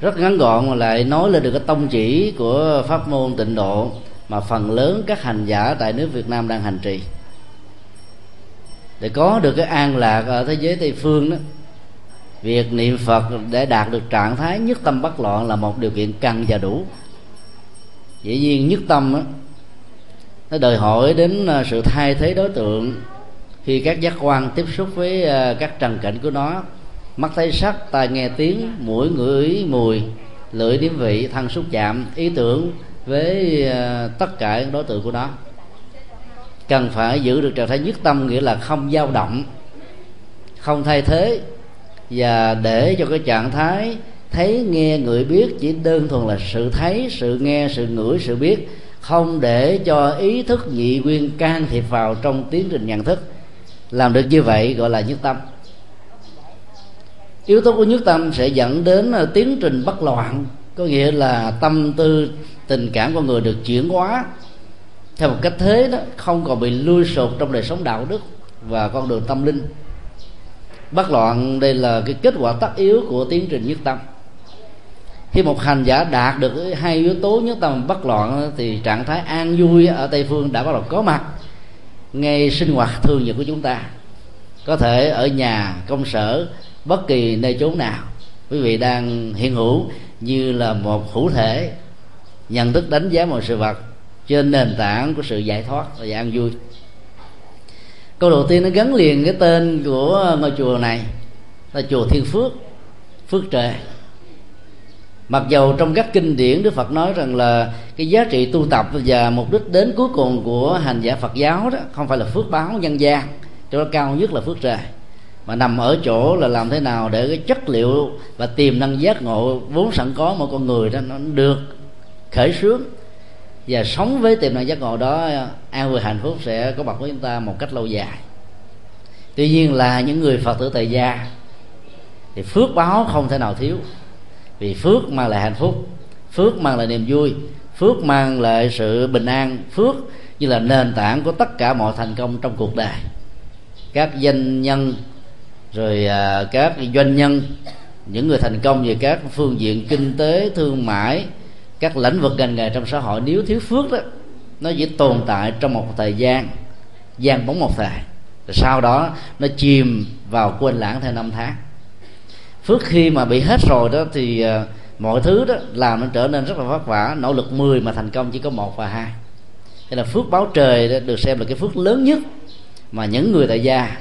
rất ngắn gọn mà lại nói lên được cái tông chỉ của pháp môn tịnh độ mà phần lớn các hành giả tại nước Việt Nam đang hành trì. Để có được cái an lạc ở thế giới tây phương đó việc niệm phật để đạt được trạng thái nhất tâm bất loạn là một điều kiện cần và đủ. Dĩ nhiên nhất tâm đó, nó đòi hỏi đến à, sự thay thế đối tượng khi các giác quan tiếp xúc với à, các trần cảnh của nó mắt thấy sắc, tai nghe tiếng, mũi ngửi mùi, lưỡi điểm vị, thân xúc chạm, ý tưởng với ờ, tất cả đối tượng của nó. Cần phải giữ được trạng thái nhất tâm, nghĩa là không dao động, không thay thế, và để cho cái trạng thái thấy, nghe, ngửi, biết chỉ đơn thuần là sự thấy, sự nghe, sự ngửi, sự biết, không để cho ý thức nhị nguyên can thiệp vào trong tiến trình nhận thức. Làm được như vậy gọi là nhất tâm yếu tố của nhất tâm sẽ dẫn đến ờ, tiến trình bất loạn. Có nghĩa là tâm tư, tình cảm của người được chuyển hóa. Theo một cách thế đó, không còn bị lui sụt trong đời sống đạo đức và con đường tâm linh. Bất loạn, đây là cái kết quả tất yếu của tiến trình nhất tâm. Khi một hành giả đạt được hai yếu tố nhất tâm bất loạn, thì trạng thái an vui ở tây phương đã bắt đầu có mặt. Ngay sinh hoạt thường nhật của chúng ta. Có thể ở nhà, công sở bất kỳ nơi chốn nào. Quý vị đang hiện hữu như là một hữu thể nhận thức đánh giá mọi sự vật trên nền tảng của sự giải thoát và an vui. Câu đầu tiên nó gắn liền cái tên của ngôi chùa này là chùa thiên phước phước trời mặc dầu trong các kinh điển đức phật nói rằng là cái giá trị tu tập và mục đích đến cuối cùng của hành giả phật giáo đó không phải là phước báo nhân gian cho nó cao nhất là phước trời mà nằm ở chỗ là làm thế nào để cái chất liệu và tiềm năng giác ngộ vốn sẵn có mỗi con người đó nó được khởi sướng và sống với tiềm năng giác ngộ đó an vui hạnh phúc sẽ có mặt với chúng ta một cách lâu dài. Tuy nhiên là những người phật tử tại gia thì phước báo không thể nào thiếu. Vì phước mang lại hạnh phúc, phước mang lại niềm vui, phước mang lại sự bình an, phước như là nền tảng của tất cả mọi thành công trong cuộc đời. Các doanh nhân rồi à, các doanh nhân, những người thành công về các phương diện kinh tế, thương mại, các lĩnh vực ngành nghề trong xã hội, nếu thiếu phước đó, nó chỉ tồn tại trong một thời gian gian bóng một thời. Rồi sau đó, nó chìm vào quên lãng theo năm tháng. Phước khi mà bị hết rồi đó, thì à, mọi thứ đó làm nó trở nên rất là vất vả. Nỗ lực 10 mà thành công chỉ có một và hai. Thế là phước báo trời đó được xem là cái phước lớn nhất mà những người tại gia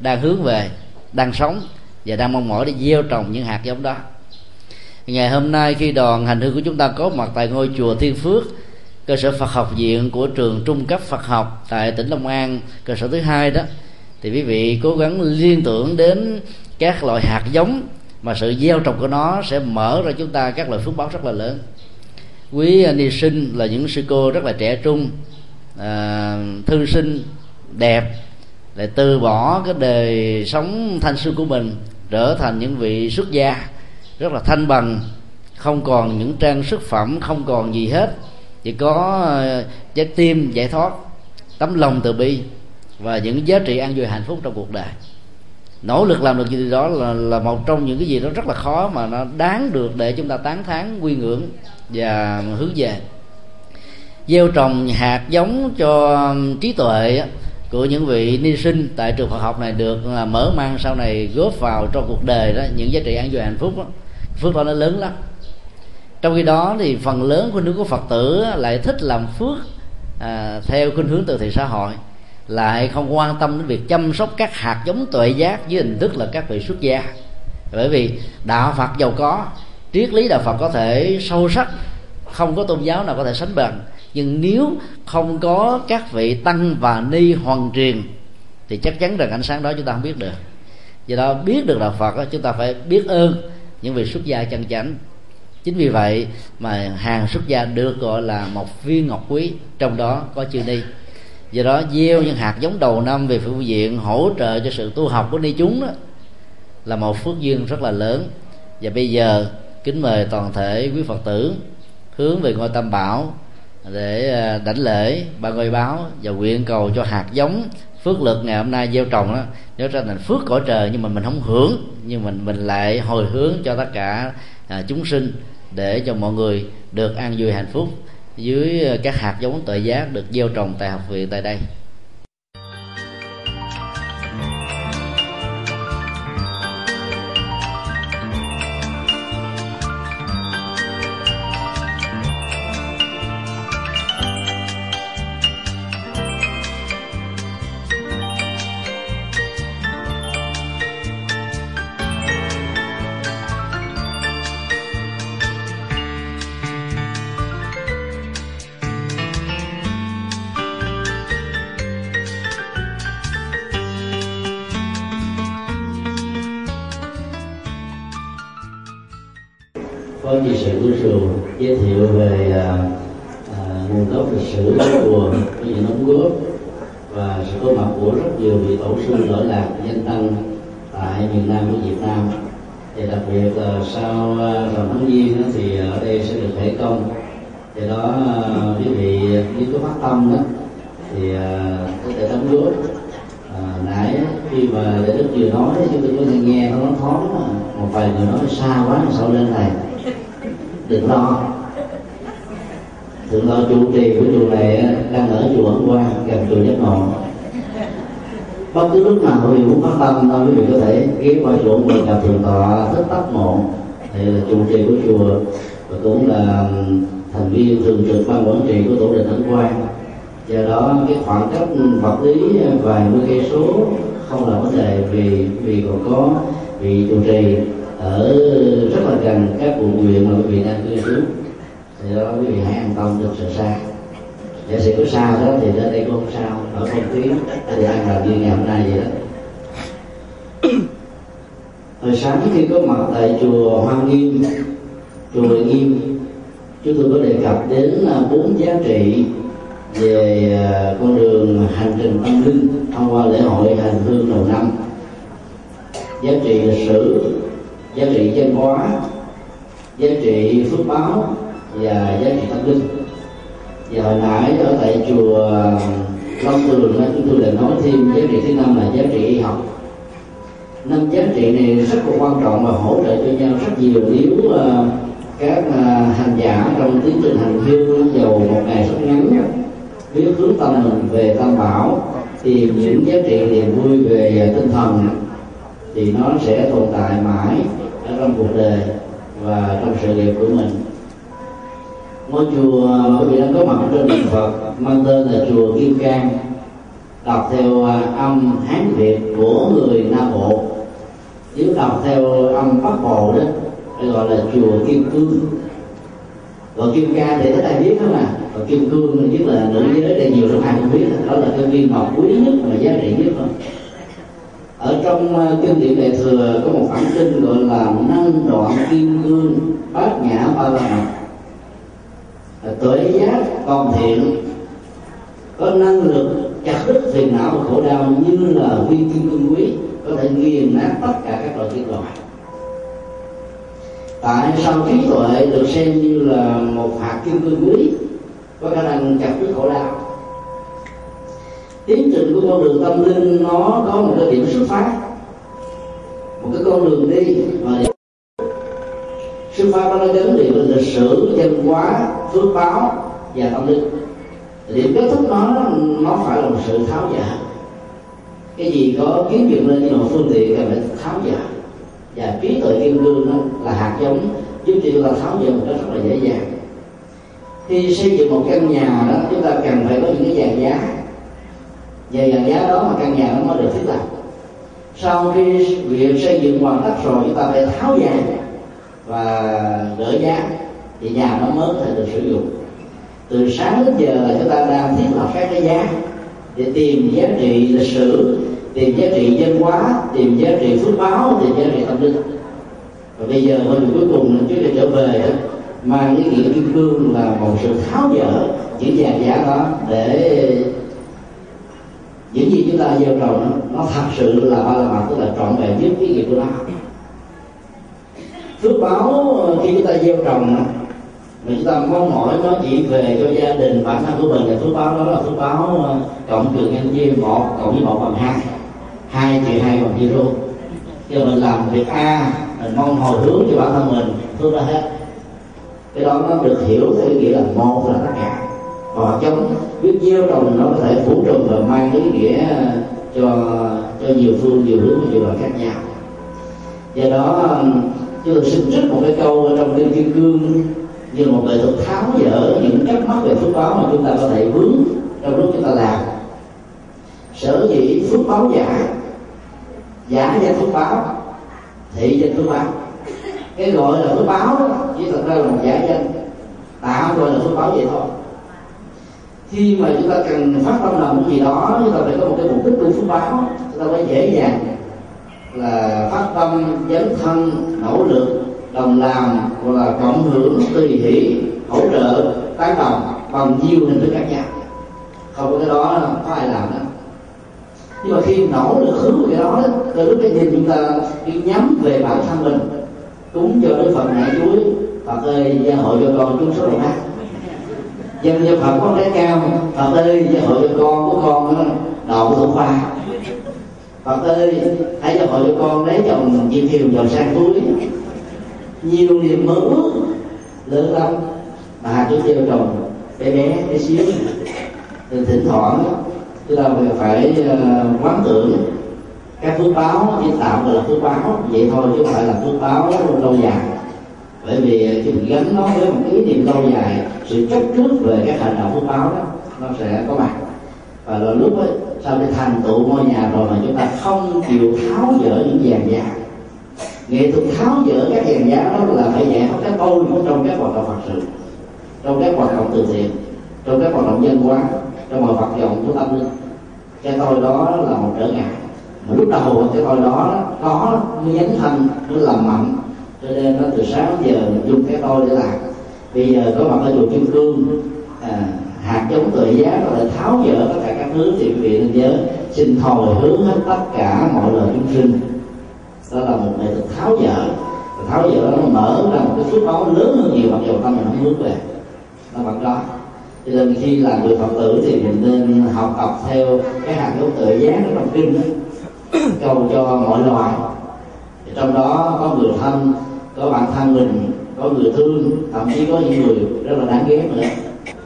đang hướng về đang sống và đang mong mỏi để gieo trồng những hạt giống đó. Ngày hôm nay khi đoàn hành hương của chúng ta có mặt tại ngôi chùa Thiên Phước cơ sở Phật học viện của trường trung cấp Phật học tại tỉnh Long An cơ sở thứ hai đó thì quý vị cố gắng liên tưởng đến các loại hạt giống mà sự gieo trồng của nó sẽ mở ra chúng ta các loại phước báo rất là lớn. Quý ni sinh là những sư cô rất là trẻ trung à, thư sinh đẹp lại từ bỏ cái đời sống thanh xuân của mình, trở thành những vị xuất gia rất là thanh bằng, không còn những trang sức phẩm, không còn gì hết. Chỉ có ờ, trái tim giải thoát, tấm lòng từ bi và những giá trị an vui hạnh phúc trong cuộc đời. Nỗ lực làm được gì đó là là một trong những cái gì đó rất là khó mà nó đáng được để chúng ta tán thán, quy ngưỡng và hướng về. Gieo trồng hạt giống cho trí tuệ của những vị ni sinh tại trường Phật học này được là mở mang sau này góp vào trong cuộc đời đó những giá trị an vui hạnh phúc đó, phước đó nó lớn lắm. Trong khi đó thì phần lớn của nước của Phật tử lại thích làm phước à, theo khuynh hướng từ thiện xã hội lại không quan tâm đến việc chăm sóc các hạt giống tuệ giác với hình thức là các vị xuất gia. Bởi vì đạo Phật giàu có triết lý đạo Phật có thể sâu sắc không có tôn giáo nào có thể sánh bằng nhưng nếu không có các vị tăng và ni hoàn truyền, thì chắc chắn rằng ánh sáng đó chúng ta không biết được. Do đó biết được đạo phật chúng ta phải biết ơn những vị xuất gia chân chánh. Chính vì vậy mà hàng xuất gia được gọi là một viên ngọc quý, trong đó có chư ni. Do đó gieo những hạt giống đầu năm về phương diện hỗ trợ cho sự tu học của ni chúng đó, là một phước duyên rất là lớn. Và bây giờ kính mời toàn thể quý phật tử hướng về ngôi tam bảo để à, đảnh lễ ba ngôi báo và nguyện cầu cho hạt giống phước lực ngày hôm nay gieo trồng đó nó ra thành phước cõi trời nhưng mà mình không hưởng nhưng mình mình lại hồi hướng cho tất cả à, chúng sinh để cho mọi người được an vui hạnh phúc dưới à, các hạt giống tội giác được gieo trồng tại học viện tại đây. Tâm quý vị tâm quý vị có thể ghé qua chỗ mình gặp thượng tọa thích tắc mộ thì là chủ trì của chùa và cũng là thành viên thường trực ban quản trị của tổ đình Thánh quan do đó, cái khoảng cách vật lý vài mươi cây số không là vấn đề vì vì còn có vị trụ trì ở rất là gần các quận huyện mà quý vị đang cư trú. Thì đó quý vị hãy an tâm được sự xa. Giả sử có sao đó thì đến đây cũng không sao, ở không tiếng thì ăn làm như ngày hôm nay vậy đó hồi sáng khi có mặt tại chùa Hoa Nghiêm, chùa Huệ Nghiêm, chúng tôi có đề cập đến à, bốn giá trị về à, con đường hành trình tâm linh thông qua lễ hội hành hương đầu năm. Giá trị lịch sử, giá trị văn hóa, giá trị phước báo và giá trị tâm linh. Và hồi nãy ở tại chùa à, Long Tường chúng tôi đã nói thêm giá trị thứ năm là giá trị y học năm giá trị này rất là quan trọng và hỗ trợ cho nhau rất nhiều. Nếu uh, các uh, hành giả trong tiến trình hành hương dầu một ngày rất ngắn biết hướng tâm mình về tam bảo tìm những giá trị niềm vui về ờ, tinh thần thì nó sẽ tồn tại mãi ở trong cuộc đời và trong sự nghiệp của mình. Ngôi chùa bởi vì vị đang có mặt trên điện phật mang tên là chùa kim cang đọc theo à, âm hán việt của người nam bộ. Nếu đọc theo âm bắc bộ đó gọi là chùa kim cương. Còn kim ca thì tất ai biết không à. Còn kim cương nhất là nữ giới đây nhiều trong ai không biết. Đó là cái viên ngọc quý nhất và giá trị nhất thôi. Ở trong à, kinh điển đại thừa có một bản kinh gọi là năng đoạn kim cương, bát nhã ba la mật. Tuệ giác còn thiện, có năng lực chặt đứt phiền não và khổ đau như là viên kim cương quý có thể nghiền nát tất cả các loại kim loại tại sao trí tuệ được xem như là một hạt kim cương quý, có khả năng chặt đứt khổ đau? Tiến trình của con đường tâm linh nó có một cái điểm xuất phát. Một cái con đường đi mà xuất phát nó gắn liền với lịch sử, văn hóa, phước báo và tâm linh điểm kết thúc nó nó phải là một sự tháo dỡ cái gì có kiến dựng lên như một phương tiện cần phải tháo dỡ và trí tuệ kim cương đó là hạt giống, giúp cho chúng ta tháo dỡ một cách rất là dễ dàng. Khi xây dựng một căn nhà đó, chúng ta cần phải có những cái dàn giá. Và dàn giá đó mà căn nhà nó mới được thiết lập. Sau khi việc xây dựng hoàn tất rồi, chúng ta phải tháo dàn và gỡ giá. Thì nhà nó mới có thể được sử dụng từ sáng đến giờ là chúng ta đang thiết lập các cái giá để tìm giá trị lịch sử tìm giá trị văn hóa tìm giá trị phước báo tìm giá trị tâm linh. Và bây giờ mình cuối cùng là chúng ta trở về mang cái nghĩa kim cương là một sự tháo dỡ những dàn giá đó để những gì chúng ta gieo trồng nó, nó thật sự là ba la mật tức là trọn vẹn nhất cái nghiệp của nó. Phước báo khi chúng ta gieo trồng vì chúng ta mong mỏi nó chỉ về cho gia đình, bản thân của mình là phước báo đó là phước báo ờ, cộng trừ nhân chia một, cộng với một bằng hai. Hai trừ hai bằng zero. Khi mình làm việc a, mình mong hồi hướng cho bản thân mình phước ra hết. Cái đó nó được hiểu theo nghĩa là một là tất cả. Và chống, biết gieo trồng nó có thể phủ trùm và mang ý nghĩa cho cho nhiều phương, nhiều hướng nhiều loại khác nhau. Do đó chúng tôi xin trích một cái câu trong kinh kim cương như một nghệ thuật tháo dỡ những cách mắc về phước báo mà chúng ta có thể vướng trong lúc chúng ta làm. Sở dĩ phước báo giả giả danh phước báo thị danh phước báo. Cái gọi là phước báo đó, chỉ thật ra là một giả danh. Tạo gọi là phước báo vậy thôi. Khi mà chúng ta cần phát tâm làm cái gì đó chúng ta phải có một cái mục đích của phước báo chúng ta mới dễ dàng là phát tâm dấn thân nỗ lực đồng làm hoặc là cộng hưởng tùy hỷ, hỗ trợ, tán đồng bằng nhiều hình thức khác nhau. Không có cái đó, có ai làm đâu. Nhưng mà khi nỗ lực hướng cái đó từ lúc cái nhìn chúng ta đi nhắm về bản thân mình, cúng cho đức phật mẹ chuối phật ơi, gia hội cho con chúng số độ ác dân cho phật có cái cao phật ơi, gia hội cho con của con đậu thủ khoa. Phật ơi, hãy gia hội cho con lấy chồng diêm thiều giàu sang túi nhiều niềm mơ ước lớn lắm. Mà hai đứa gieo trồng bé bé bé xíu. Thì thỉnh thoảng chúng ta phải uh, quán tưởng các phước báo chỉ tạo gọi là phước báo vậy thôi chứ không phải là phước báo lâu dài. Bởi vì ờ, khi mình gắn nó với một ý niệm lâu dài sự chấp trước về các hành động phước báo đó nó sẽ có mặt. Và là lúc ấy sau khi thành tựu ngôi nhà rồi mà chúng ta không chịu tháo dỡ những vàng giá nghệ thuật tháo dỡ các vàng giá đó là phải giải phóng cái tôi trong các hoạt động phật sự trong các hoạt động từ thiện trong các hoạt động dân hóa trong mọi hoạt động của tâm linh. Cái tôi đó là một trở ngại. Mà lúc đầu cái tôi đó có nó thân thành nó làm mạnh cho nên nó từ sáng giờ mình dùng cái tôi để làm. Bây giờ có mặt ở chùa kim cương à, hạt giống tự giá có thể tháo dỡ tất cả các thứ thì quý vị nên nhớ xin hồi hướng hết tất cả mọi lời chúng sinh đó là một nghệ thuật tháo dỡ. Tháo dỡ nó mở ra một cái phước báo lớn hơn nhiều, mặc dù tâm mình không hướng về nó vẫn đó cho nên khi làm người phật tử thì mình nên học tập theo cái hạt giống tự giác ở trong kinh đó. Cầu cho mọi loài. Trong đó có người thân, có bạn thân mình, có người thương, thậm chí có những người rất là đáng ghét nữa.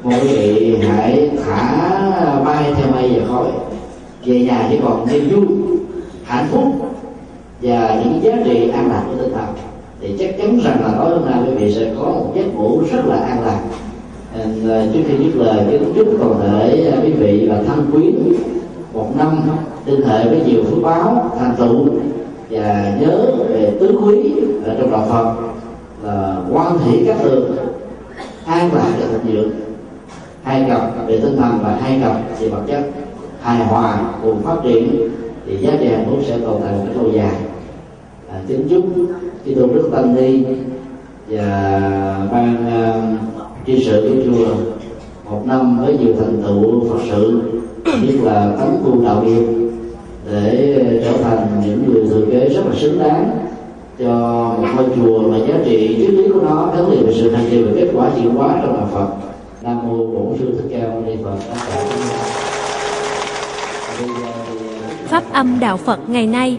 Mọi vị hãy thả bay theo mây và khói. Về nhà chỉ còn niềm vui, hạnh phúc và những giá trị an lạc của tinh thần thì chắc chắn rằng là tối hôm nay quý vị sẽ có một giấc ngủ rất là an lạc. Uh, trước khi dứt lời kính chúc toàn thể quý vị và thân quyến một năm tinh hệ với nhiều phước báo, thành tựu và nhớ về tứ quý ở trong đạo Phật là quan thị các tường an lạc và thịnh dưỡng hai cặp về tinh thần và hai cặp về vật chất, hài hòa cùng phát triển, thì giá trị hạnh phúc sẽ tồn tại một lâu dài à, kính chúc chư tôn đức tăng ni và ban uh, sự của chùa. Một năm với nhiều thành tựu phật sự nhất là tấn tu đạo nghiệp để trở thành những người thừa kế rất là xứng đáng cho một ngôi chùa mà giá trị triết lý của nó gắn liền với sự thành tựu và kết quả chuyển hóa trong đạo Phật. Nam mô Bổn sư thích ca mâu ni Phật. Pháp âm đạo Phật ngày nay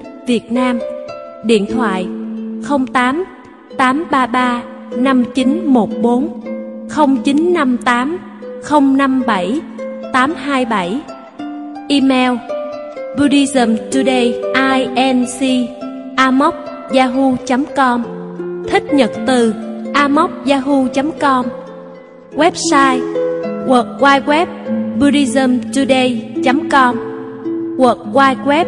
Việt Nam. Điện thoại 08 833 5914 0958 057 827 Email Buddhism Today inc amoc yahoo.com Thích nhật từ amoc yahoo.com Website World Wide Web buddhismtoday.com World Wide Web